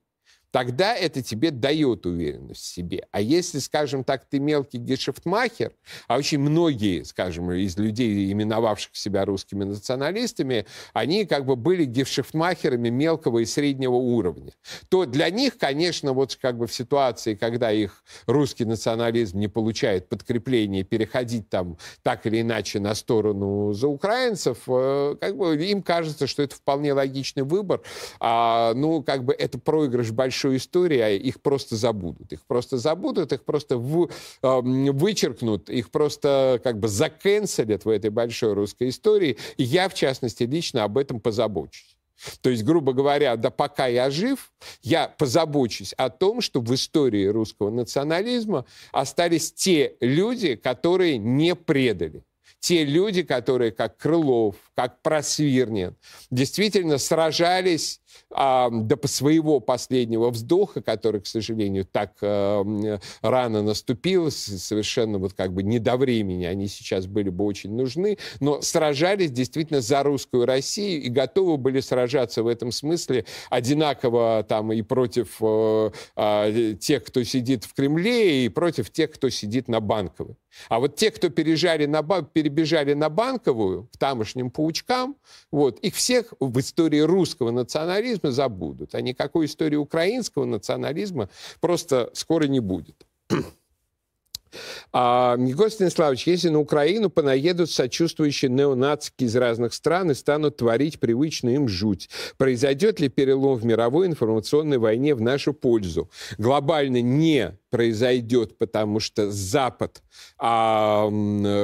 тогда это тебе дает уверенность в себе. А если, скажем так, ты мелкий гешефтмахер, а очень многие, скажем, из людей, именовавших себя русскими националистами, они как бы были гешефтмахерами мелкого и среднего уровня, то для них, конечно, вот как бы в ситуации, когда их русский национализм не получает подкрепление, переходить там так или иначе на сторону за украинцев, э, как бы им кажется, что это вполне логичный выбор. А, ну, как бы это проигрыш большой большой истории, а их просто забудут. Их просто забудут, их просто в, э, вычеркнут, их просто как бы закенселят в этой большой русской истории. И я, в частности, лично об этом позабочусь. То есть, грубо говоря, да пока я жив, я позабочусь о том, что в истории русского национализма остались те люди, которые не предали. Те люди, которые, как Крылов, как Просвирнин, действительно сражались а, до своего последнего вздоха, который, к сожалению, так а, рано наступил, совершенно вот как бы не до времени, они сейчас были бы очень нужны, но сражались действительно за русскую Россию и готовы были сражаться в этом смысле одинаково там и против а, а, тех, кто сидит в Кремле, и против тех, кто сидит на Банковой. А вот те, кто на, перебежали на Банковую, к тамошним паучкам, вот, их всех в истории русского национализма забудут. А никакой истории украинского национализма просто скоро не будет. А, Егор Станиславович, если на Украину понаедут сочувствующие неонацики из разных стран и станут творить привычную им жуть, произойдет ли перелом в мировой информационной войне в нашу пользу? Глобально не произойдет, потому что Запад, а,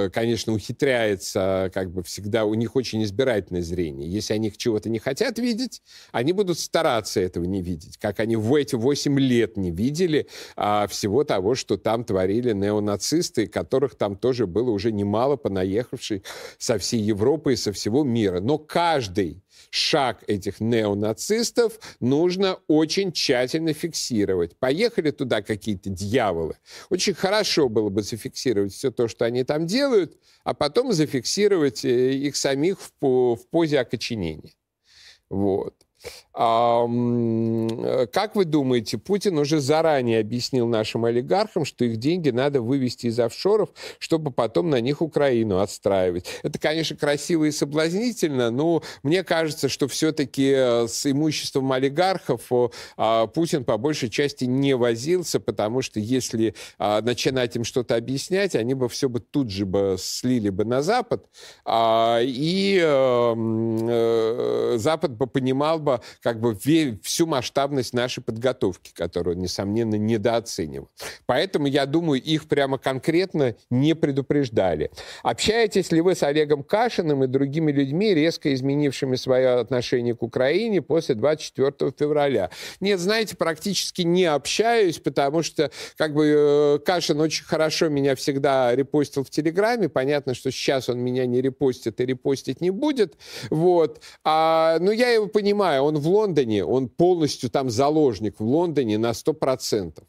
конечно, ухитряется, как бы всегда, у них очень избирательное зрение. Если они чего-то не хотят видеть, они будут стараться этого не видеть, как они в эти 8 лет не видели а, всего того, что там творили неонацисты, которых там тоже было уже немало понаехавших со всей Европы и со всего мира. Но каждый шаг этих неонацистов нужно очень тщательно фиксировать. Поехали туда какие-то дьяволы. Очень хорошо было бы зафиксировать все то, что они там делают, а потом зафиксировать э, их самих в, в позе окоченения. Вот. А, как вы думаете, Путин уже заранее объяснил нашим олигархам, что их деньги надо вывести из офшоров, чтобы потом на них Украину отстраивать? Это, конечно, красиво и соблазнительно, но мне кажется, что все-таки э, с имуществом олигархов а, Путин по большей части не возился, потому что если а, начинать им что-то объяснять, они бы все бы тут же бы слили бы на Запад, и э, э, Запад бы понимал бы, как бы всю масштабность нашей подготовки, которую, несомненно, недооценивал. Поэтому, я думаю, их прямо конкретно не предупреждали. Общаетесь ли вы с Олегом Кашиным и другими людьми, резко изменившими свое отношение к Украине после 24 февраля? Нет, знаете, практически не общаюсь, потому что как бы э, Кашин очень хорошо меня всегда репостил в Телеграме. Понятно, что сейчас он меня не репостит и репостить не будет. Вот. А, ну, я его понимаю, он в Лондоне, он полностью там заложник в Лондоне на 100%.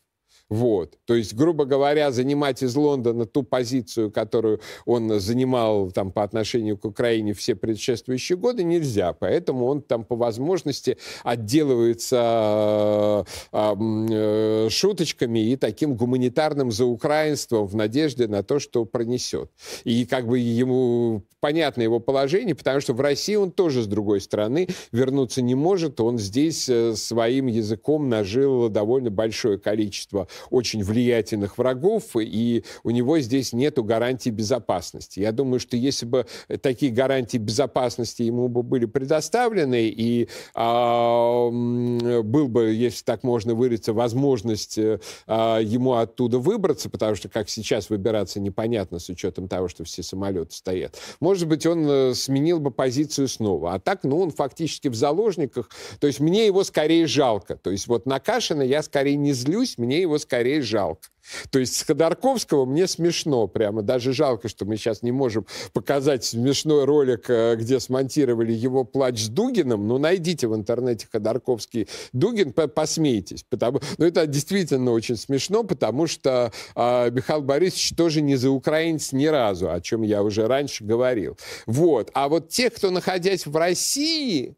Вот. То есть, грубо говоря, занимать из Лондона ту позицию, которую он занимал там, по отношению к Украине все предшествующие годы, нельзя. Поэтому он там по возможности отделывается э, э, шуточками и таким гуманитарным заукраинством в надежде на то, что пронесет. И как бы ему понятно его положение, потому что в России он тоже с другой стороны вернуться не может. Он здесь э, своим языком нажил довольно большое количество очень влиятельных врагов, и у него здесь нет гарантии безопасности. Я думаю, что если бы такие гарантии безопасности ему бы были предоставлены, и а, был бы, если так можно выразиться, возможность а, ему оттуда выбраться, потому что как сейчас выбираться непонятно с учетом того, что все самолеты стоят, может быть, он э, сменил бы позицию снова. А так, ну, он фактически в заложниках. То есть мне его скорее жалко. То есть вот на Кашина я скорее не злюсь, мне его скорее жалко. То есть с Ходорковского мне смешно прямо. Даже жалко, что мы сейчас не можем показать смешной ролик, э, где смонтировали его плач с Дугином. Ну, найдите в интернете Ходорковский Дугин, посмейтесь. Потому, ну, это действительно очень смешно, потому что э, Михаил Борисович тоже не за украинец ни разу, о чем я уже раньше говорил. Вот. А вот те, кто, находясь в России,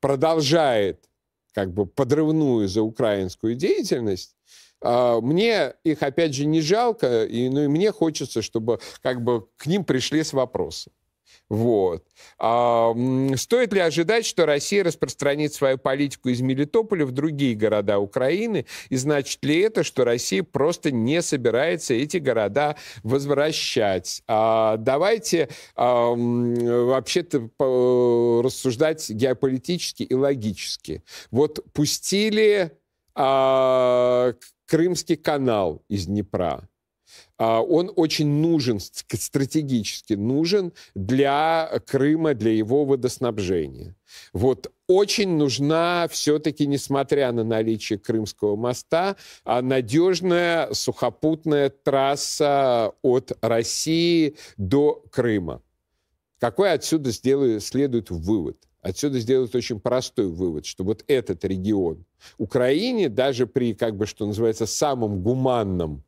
продолжает как бы подрывную за украинскую деятельность, а, мне их, опять же, не жалко, и, ну, и мне хочется, чтобы как бы к ним пришли с вопросом. Вот. А, стоит ли ожидать, что Россия распространит свою политику из Мелитополя в другие города Украины? И значит ли это, что Россия просто не собирается эти города возвращать? А, давайте а, вообще-то рассуждать геополитически и логически. Вот пустили а, Крымский канал из Днепра он очень нужен, стратегически нужен для Крыма, для его водоснабжения. Вот очень нужна все-таки, несмотря на наличие Крымского моста, а, надежная сухопутная трасса от России до Крыма. Какой отсюда сделаю, следует вывод? Отсюда сделают очень простой вывод, что вот этот регион Украине, даже при, как бы, что называется, самом гуманном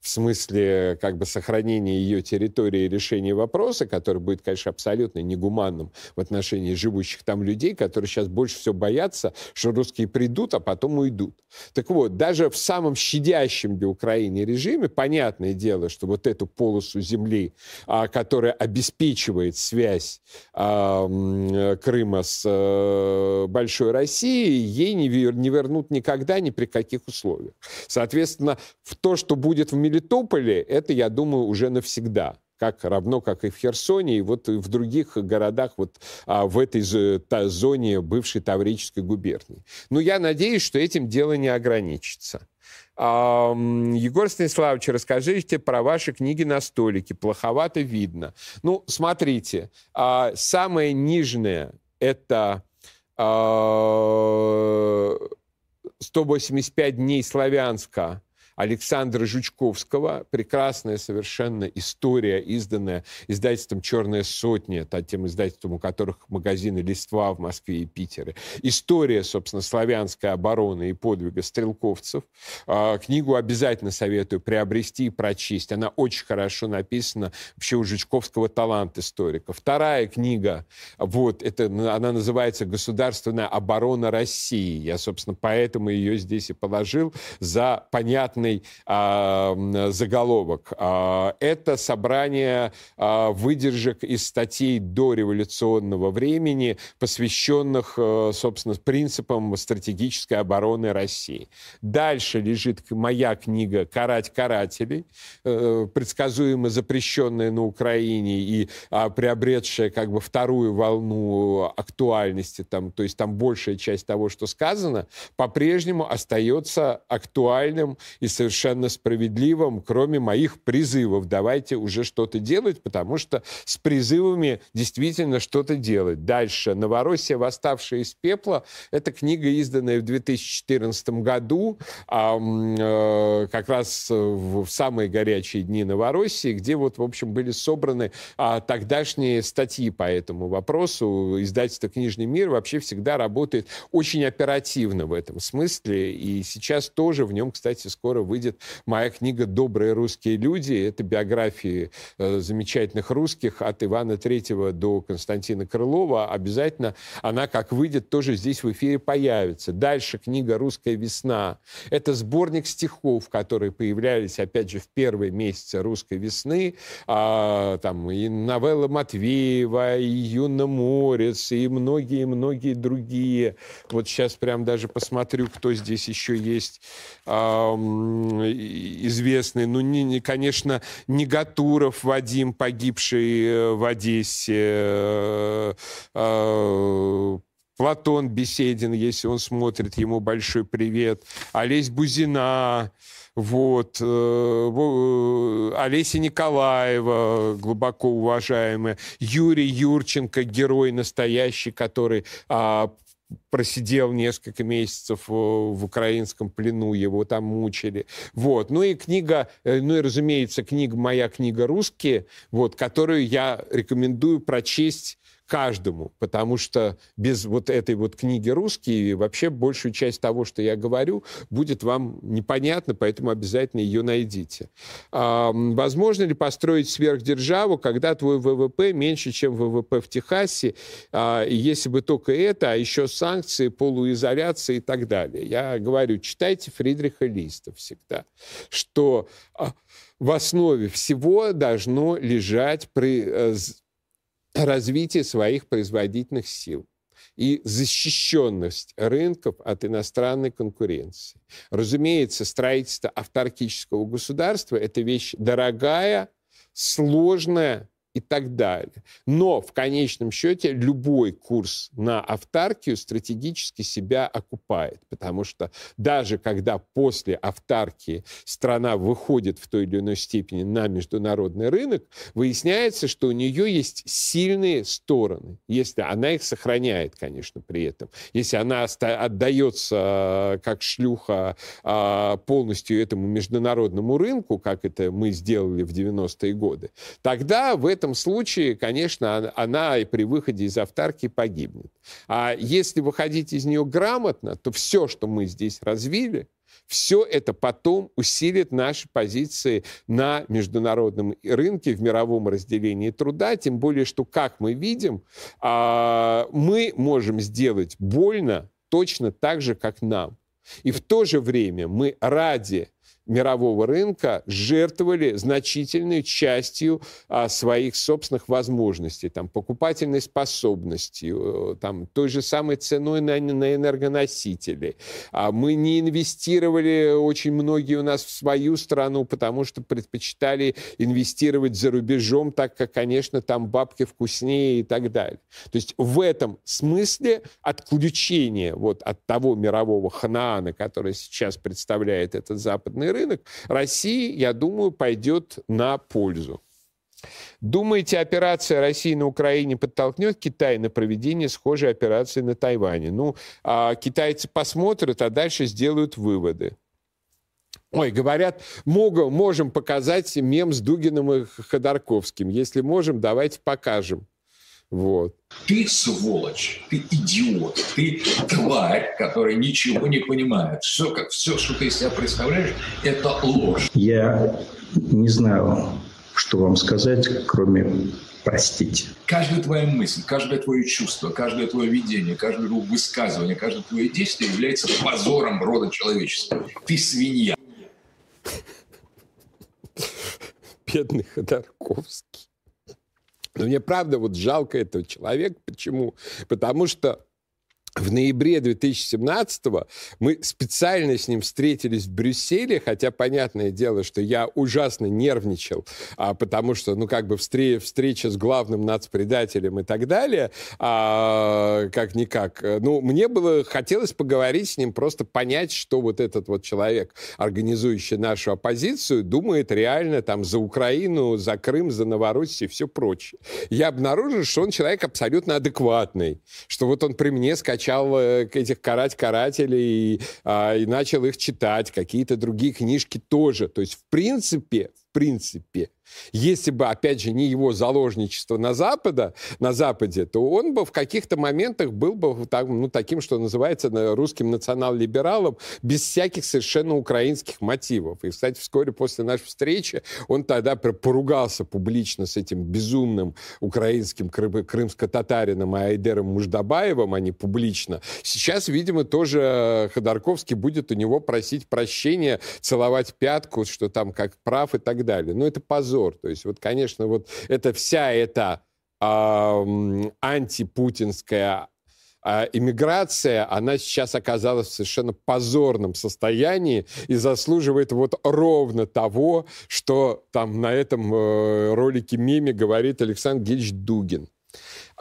в смысле как бы сохранения ее территории и решения вопроса, который будет, конечно, абсолютно негуманным в отношении живущих там людей, которые сейчас больше всего боятся, что русские придут, а потом уйдут. Так вот, даже в самом щадящем для Украины режиме, понятное дело, что вот эту полосу земли, а, которая обеспечивает связь а, Крыма с а, Большой Россией, ей не вернут никогда, ни при каких условиях. Соответственно, в то, что будет в Мелитополе это, я думаю, уже навсегда как равно как и в Херсоне, и вот в других городах вот а, в этой же та, зоне бывшей Таврической губернии. Но я надеюсь, что этим дело не ограничится. Егор Станиславович, расскажите про ваши книги на столике. Плоховато видно. Ну, смотрите, а, самое нижнее – это 185 а, дней славянска Александра Жучковского. Прекрасная совершенно история, изданная издательством «Черная сотня», тем издательством, у которых магазины «Листва» в Москве и Питере. История, собственно, славянской обороны и подвига стрелковцев. А, книгу обязательно советую приобрести и прочесть. Она очень хорошо написана. Вообще у Жучковского талант историка. Вторая книга, вот, это, она называется «Государственная оборона России». Я, собственно, поэтому ее здесь и положил за понятный главный а, заголовок. А, это собрание а, выдержек из статей до революционного времени, посвященных, а, собственно, принципам стратегической обороны России. Дальше лежит моя книга «Карать карателей», а, предсказуемо запрещенная на Украине и а, приобретшая как бы вторую волну актуальности, там, то есть там большая часть того, что сказано, по-прежнему остается актуальным и совершенно справедливым, кроме моих призывов. Давайте уже что-то делать, потому что с призывами действительно что-то делать. Дальше. «Новороссия, восставшая из пепла» — это книга, изданная в 2014 году, э, как раз в самые горячие дни Новороссии, где вот, в общем, были собраны а, тогдашние статьи по этому вопросу. Издательство «Книжный мир» вообще всегда работает очень оперативно в этом смысле, и сейчас тоже в нем, кстати, скоро выйдет моя книга «Добрые русские люди». Это биографии э, замечательных русских от Ивана Третьего до Константина Крылова. Обязательно она, как выйдет, тоже здесь в эфире появится. Дальше книга «Русская весна». Это сборник стихов, которые появлялись, опять же, в первые месяцы русской весны. А, там и новелла Матвеева, и Юна Морец, и многие-многие другие. Вот сейчас прям даже посмотрю, кто здесь еще есть. Известный, ну, не, не, конечно, Негатуров Вадим, погибший э, в Одессе, э, э, Платон Беседин, если он смотрит, ему большой привет, Олесь Бузина, вот, Олеся Николаева, глубоко уважаемая, Юрий Юрченко, герой настоящий, который а, просидел несколько месяцев э, в украинском плену, его там мучили. Вот. Ну и книга, э, ну и, разумеется, книга «Моя книга русские», вот, которую я рекомендую прочесть каждому, потому что без вот этой вот книги русские вообще большую часть того, что я говорю, будет вам непонятно, поэтому обязательно ее найдите. А, возможно ли построить сверхдержаву, когда твой ВВП меньше, чем ВВП в Техасе, а, если бы только это, а еще санкции, полуизоляция и так далее. Я говорю, читайте Фридриха Листа всегда, что а, в основе всего должно лежать при э, развитие своих производительных сил и защищенность рынков от иностранной конкуренции. Разумеется, строительство автаркического государства – это вещь дорогая, сложная, и так далее. Но в конечном счете любой курс на автаркию стратегически себя окупает, потому что даже когда после автаркии страна выходит в той или иной степени на международный рынок, выясняется, что у нее есть сильные стороны, если она их сохраняет, конечно, при этом. Если она отдается э, как шлюха э, полностью этому международному рынку, как это мы сделали в 90-е годы, тогда в этом этом случае, конечно, она и при выходе из автарки погибнет. А если выходить из нее грамотно, то все, что мы здесь развили, все это потом усилит наши позиции на международном рынке, в мировом разделении труда, тем более, что, как мы видим, а, мы можем сделать больно точно так же, как нам. И в то же время мы ради мирового рынка жертвовали значительной частью а, своих собственных возможностей, там, покупательной способностью, э, там, той же самой ценой на, на энергоносители. А мы не инвестировали очень многие у нас в свою страну, потому что предпочитали инвестировать за рубежом, так как, конечно, там бабки вкуснее и так далее. То есть в этом смысле отключение вот от того мирового ханаана, который сейчас представляет этот западный рынок, России, я думаю, пойдет на пользу. Думаете, операция России на Украине подтолкнет Китай на проведение схожей операции на Тайване? Ну, а китайцы посмотрят, а дальше сделают выводы. Ой, говорят, можем показать мем с Дугиным и Ходорковским. Если можем, давайте покажем. Вот. Ты сволочь, ты идиот, ты тварь, которая ничего не понимает. Все, как, все, что ты из себя представляешь, это ложь. Я не знаю, что вам сказать, кроме простить. Каждая твоя мысль, каждое твое чувство, каждое твое видение, каждое твое высказывание, каждое твое действие является позором рода человечества. Ты свинья. Бедный Ходорковский. Но мне правда вот жалко этого человека. Почему? Потому что в ноябре 2017 мы специально с ним встретились в Брюсселе, хотя понятное дело, что я ужасно нервничал, а, потому что, ну, как бы встре- встреча с главным нацпредателем и так далее, а, как-никак. Ну, мне было, хотелось поговорить с ним, просто понять, что вот этот вот человек, организующий нашу оппозицию, думает реально там за Украину, за Крым, за Новороссию и все прочее. Я обнаружил, что он человек абсолютно адекватный, что вот он при мне скачал начал э, этих карать-карателей и, а, и начал их читать, какие-то другие книжки тоже. То есть, в принципе, принципе, если бы, опять же, не его заложничество на, Запада, на Западе, то он бы в каких-то моментах был бы так, ну, таким, что называется, русским национал-либералом, без всяких совершенно украинских мотивов. И, кстати, вскоре после нашей встречи он тогда поругался публично с этим безумным украинским крымско-татарином Айдером Муждабаевым, а не публично. Сейчас, видимо, тоже Ходорковский будет у него просить прощения, целовать пятку, что там как прав и так далее. Но это позор. То есть вот, конечно, вот эта вся эта э, антипутинская а иммиграция, она сейчас оказалась в совершенно позорном состоянии и заслуживает вот ровно того, что там на этом э, ролике меме говорит Александр Гильевич Дугин.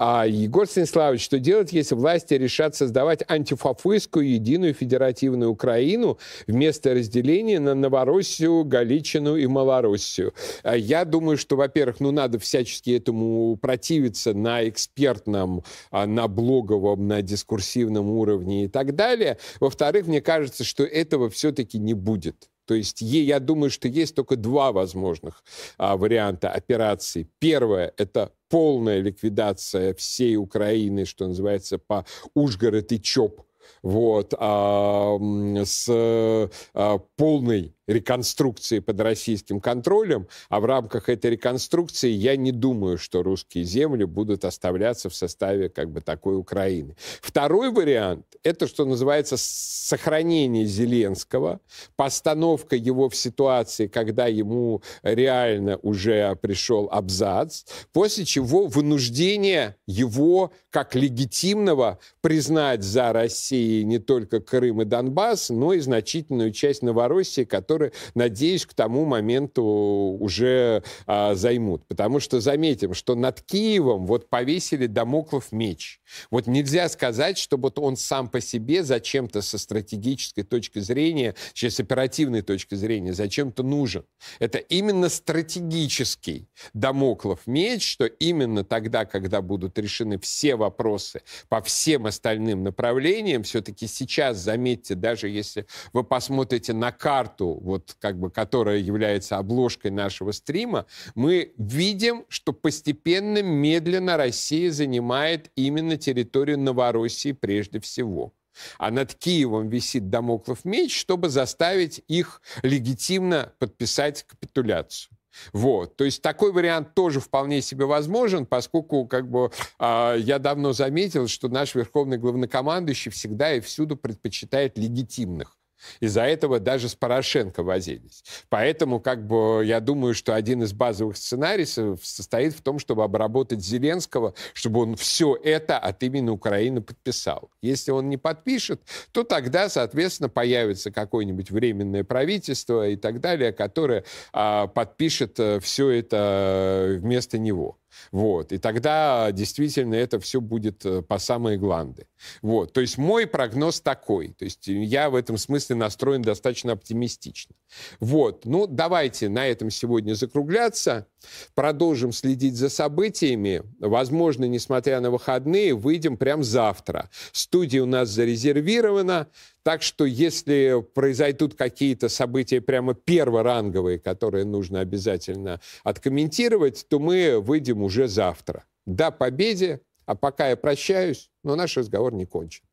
А Егор Станиславович, что делать, если власти решат создавать антифафистскую единую федеративную Украину вместо разделения на Новороссию, Галичину и Малороссию? А я думаю, что, во-первых, ну, надо всячески этому противиться на экспертном, а, на блоговом, на дискурсивном уровне и так далее. Во-вторых, мне кажется, что этого все-таки не будет. То есть я думаю, что есть только два возможных а, варианта операции. Первое – это полная ликвидация всей Украины, что называется, по Ужгород и ЧОП, вот, а, с а, полной реконструкции под российским контролем, а в рамках этой реконструкции я не думаю, что русские земли будут оставляться в составе как бы такой Украины. Второй вариант – это, что называется, сохранение Зеленского, постановка его в ситуации, когда ему реально уже пришел абзац, после чего вынуждение его как легитимного признать за Россией не только Крым и Донбасс, но и значительную часть Новороссии, которая которые, надеюсь, к тому моменту уже а, займут. Потому что заметим, что над Киевом вот повесили домоклов меч. Вот нельзя сказать, что вот он сам по себе зачем-то со стратегической точки зрения, с оперативной точки зрения, зачем-то нужен. Это именно стратегический домоклов меч, что именно тогда, когда будут решены все вопросы по всем остальным направлениям, все-таки сейчас, заметьте, даже если вы посмотрите на карту вот как бы, которая является обложкой нашего стрима, мы видим, что постепенно, медленно Россия занимает именно территорию Новороссии прежде всего. А над Киевом висит домоклов меч, чтобы заставить их легитимно подписать капитуляцию. Вот. То есть такой вариант тоже вполне себе возможен, поскольку как бы, э, я давно заметил, что наш верховный главнокомандующий всегда и всюду предпочитает легитимных Из-за этого даже с Порошенко возились. Поэтому, как бы, я думаю, что один из базовых сценариев состоит в том, чтобы обработать Зеленского, чтобы он все это от имени Украины подписал. Если он не подпишет, то тогда, соответственно, появится какое-нибудь временное правительство и так далее, которое а, подпишет э, все это вместо него. Вот. И тогда действительно это все будет э, по самые гланды. Вот. То есть мой прогноз такой. То есть я в этом смысле настроен достаточно оптимистично. Вот. Ну, давайте на этом сегодня закругляться. Продолжим следить за событиями. Возможно, несмотря на выходные, выйдем прямо завтра. Студия у нас зарезервирована. Так что если произойдут какие-то события прямо перворанговые, которые нужно обязательно откомментировать, то мы выйдем уже завтра. До победе, а пока я прощаюсь, но наш разговор не кончен.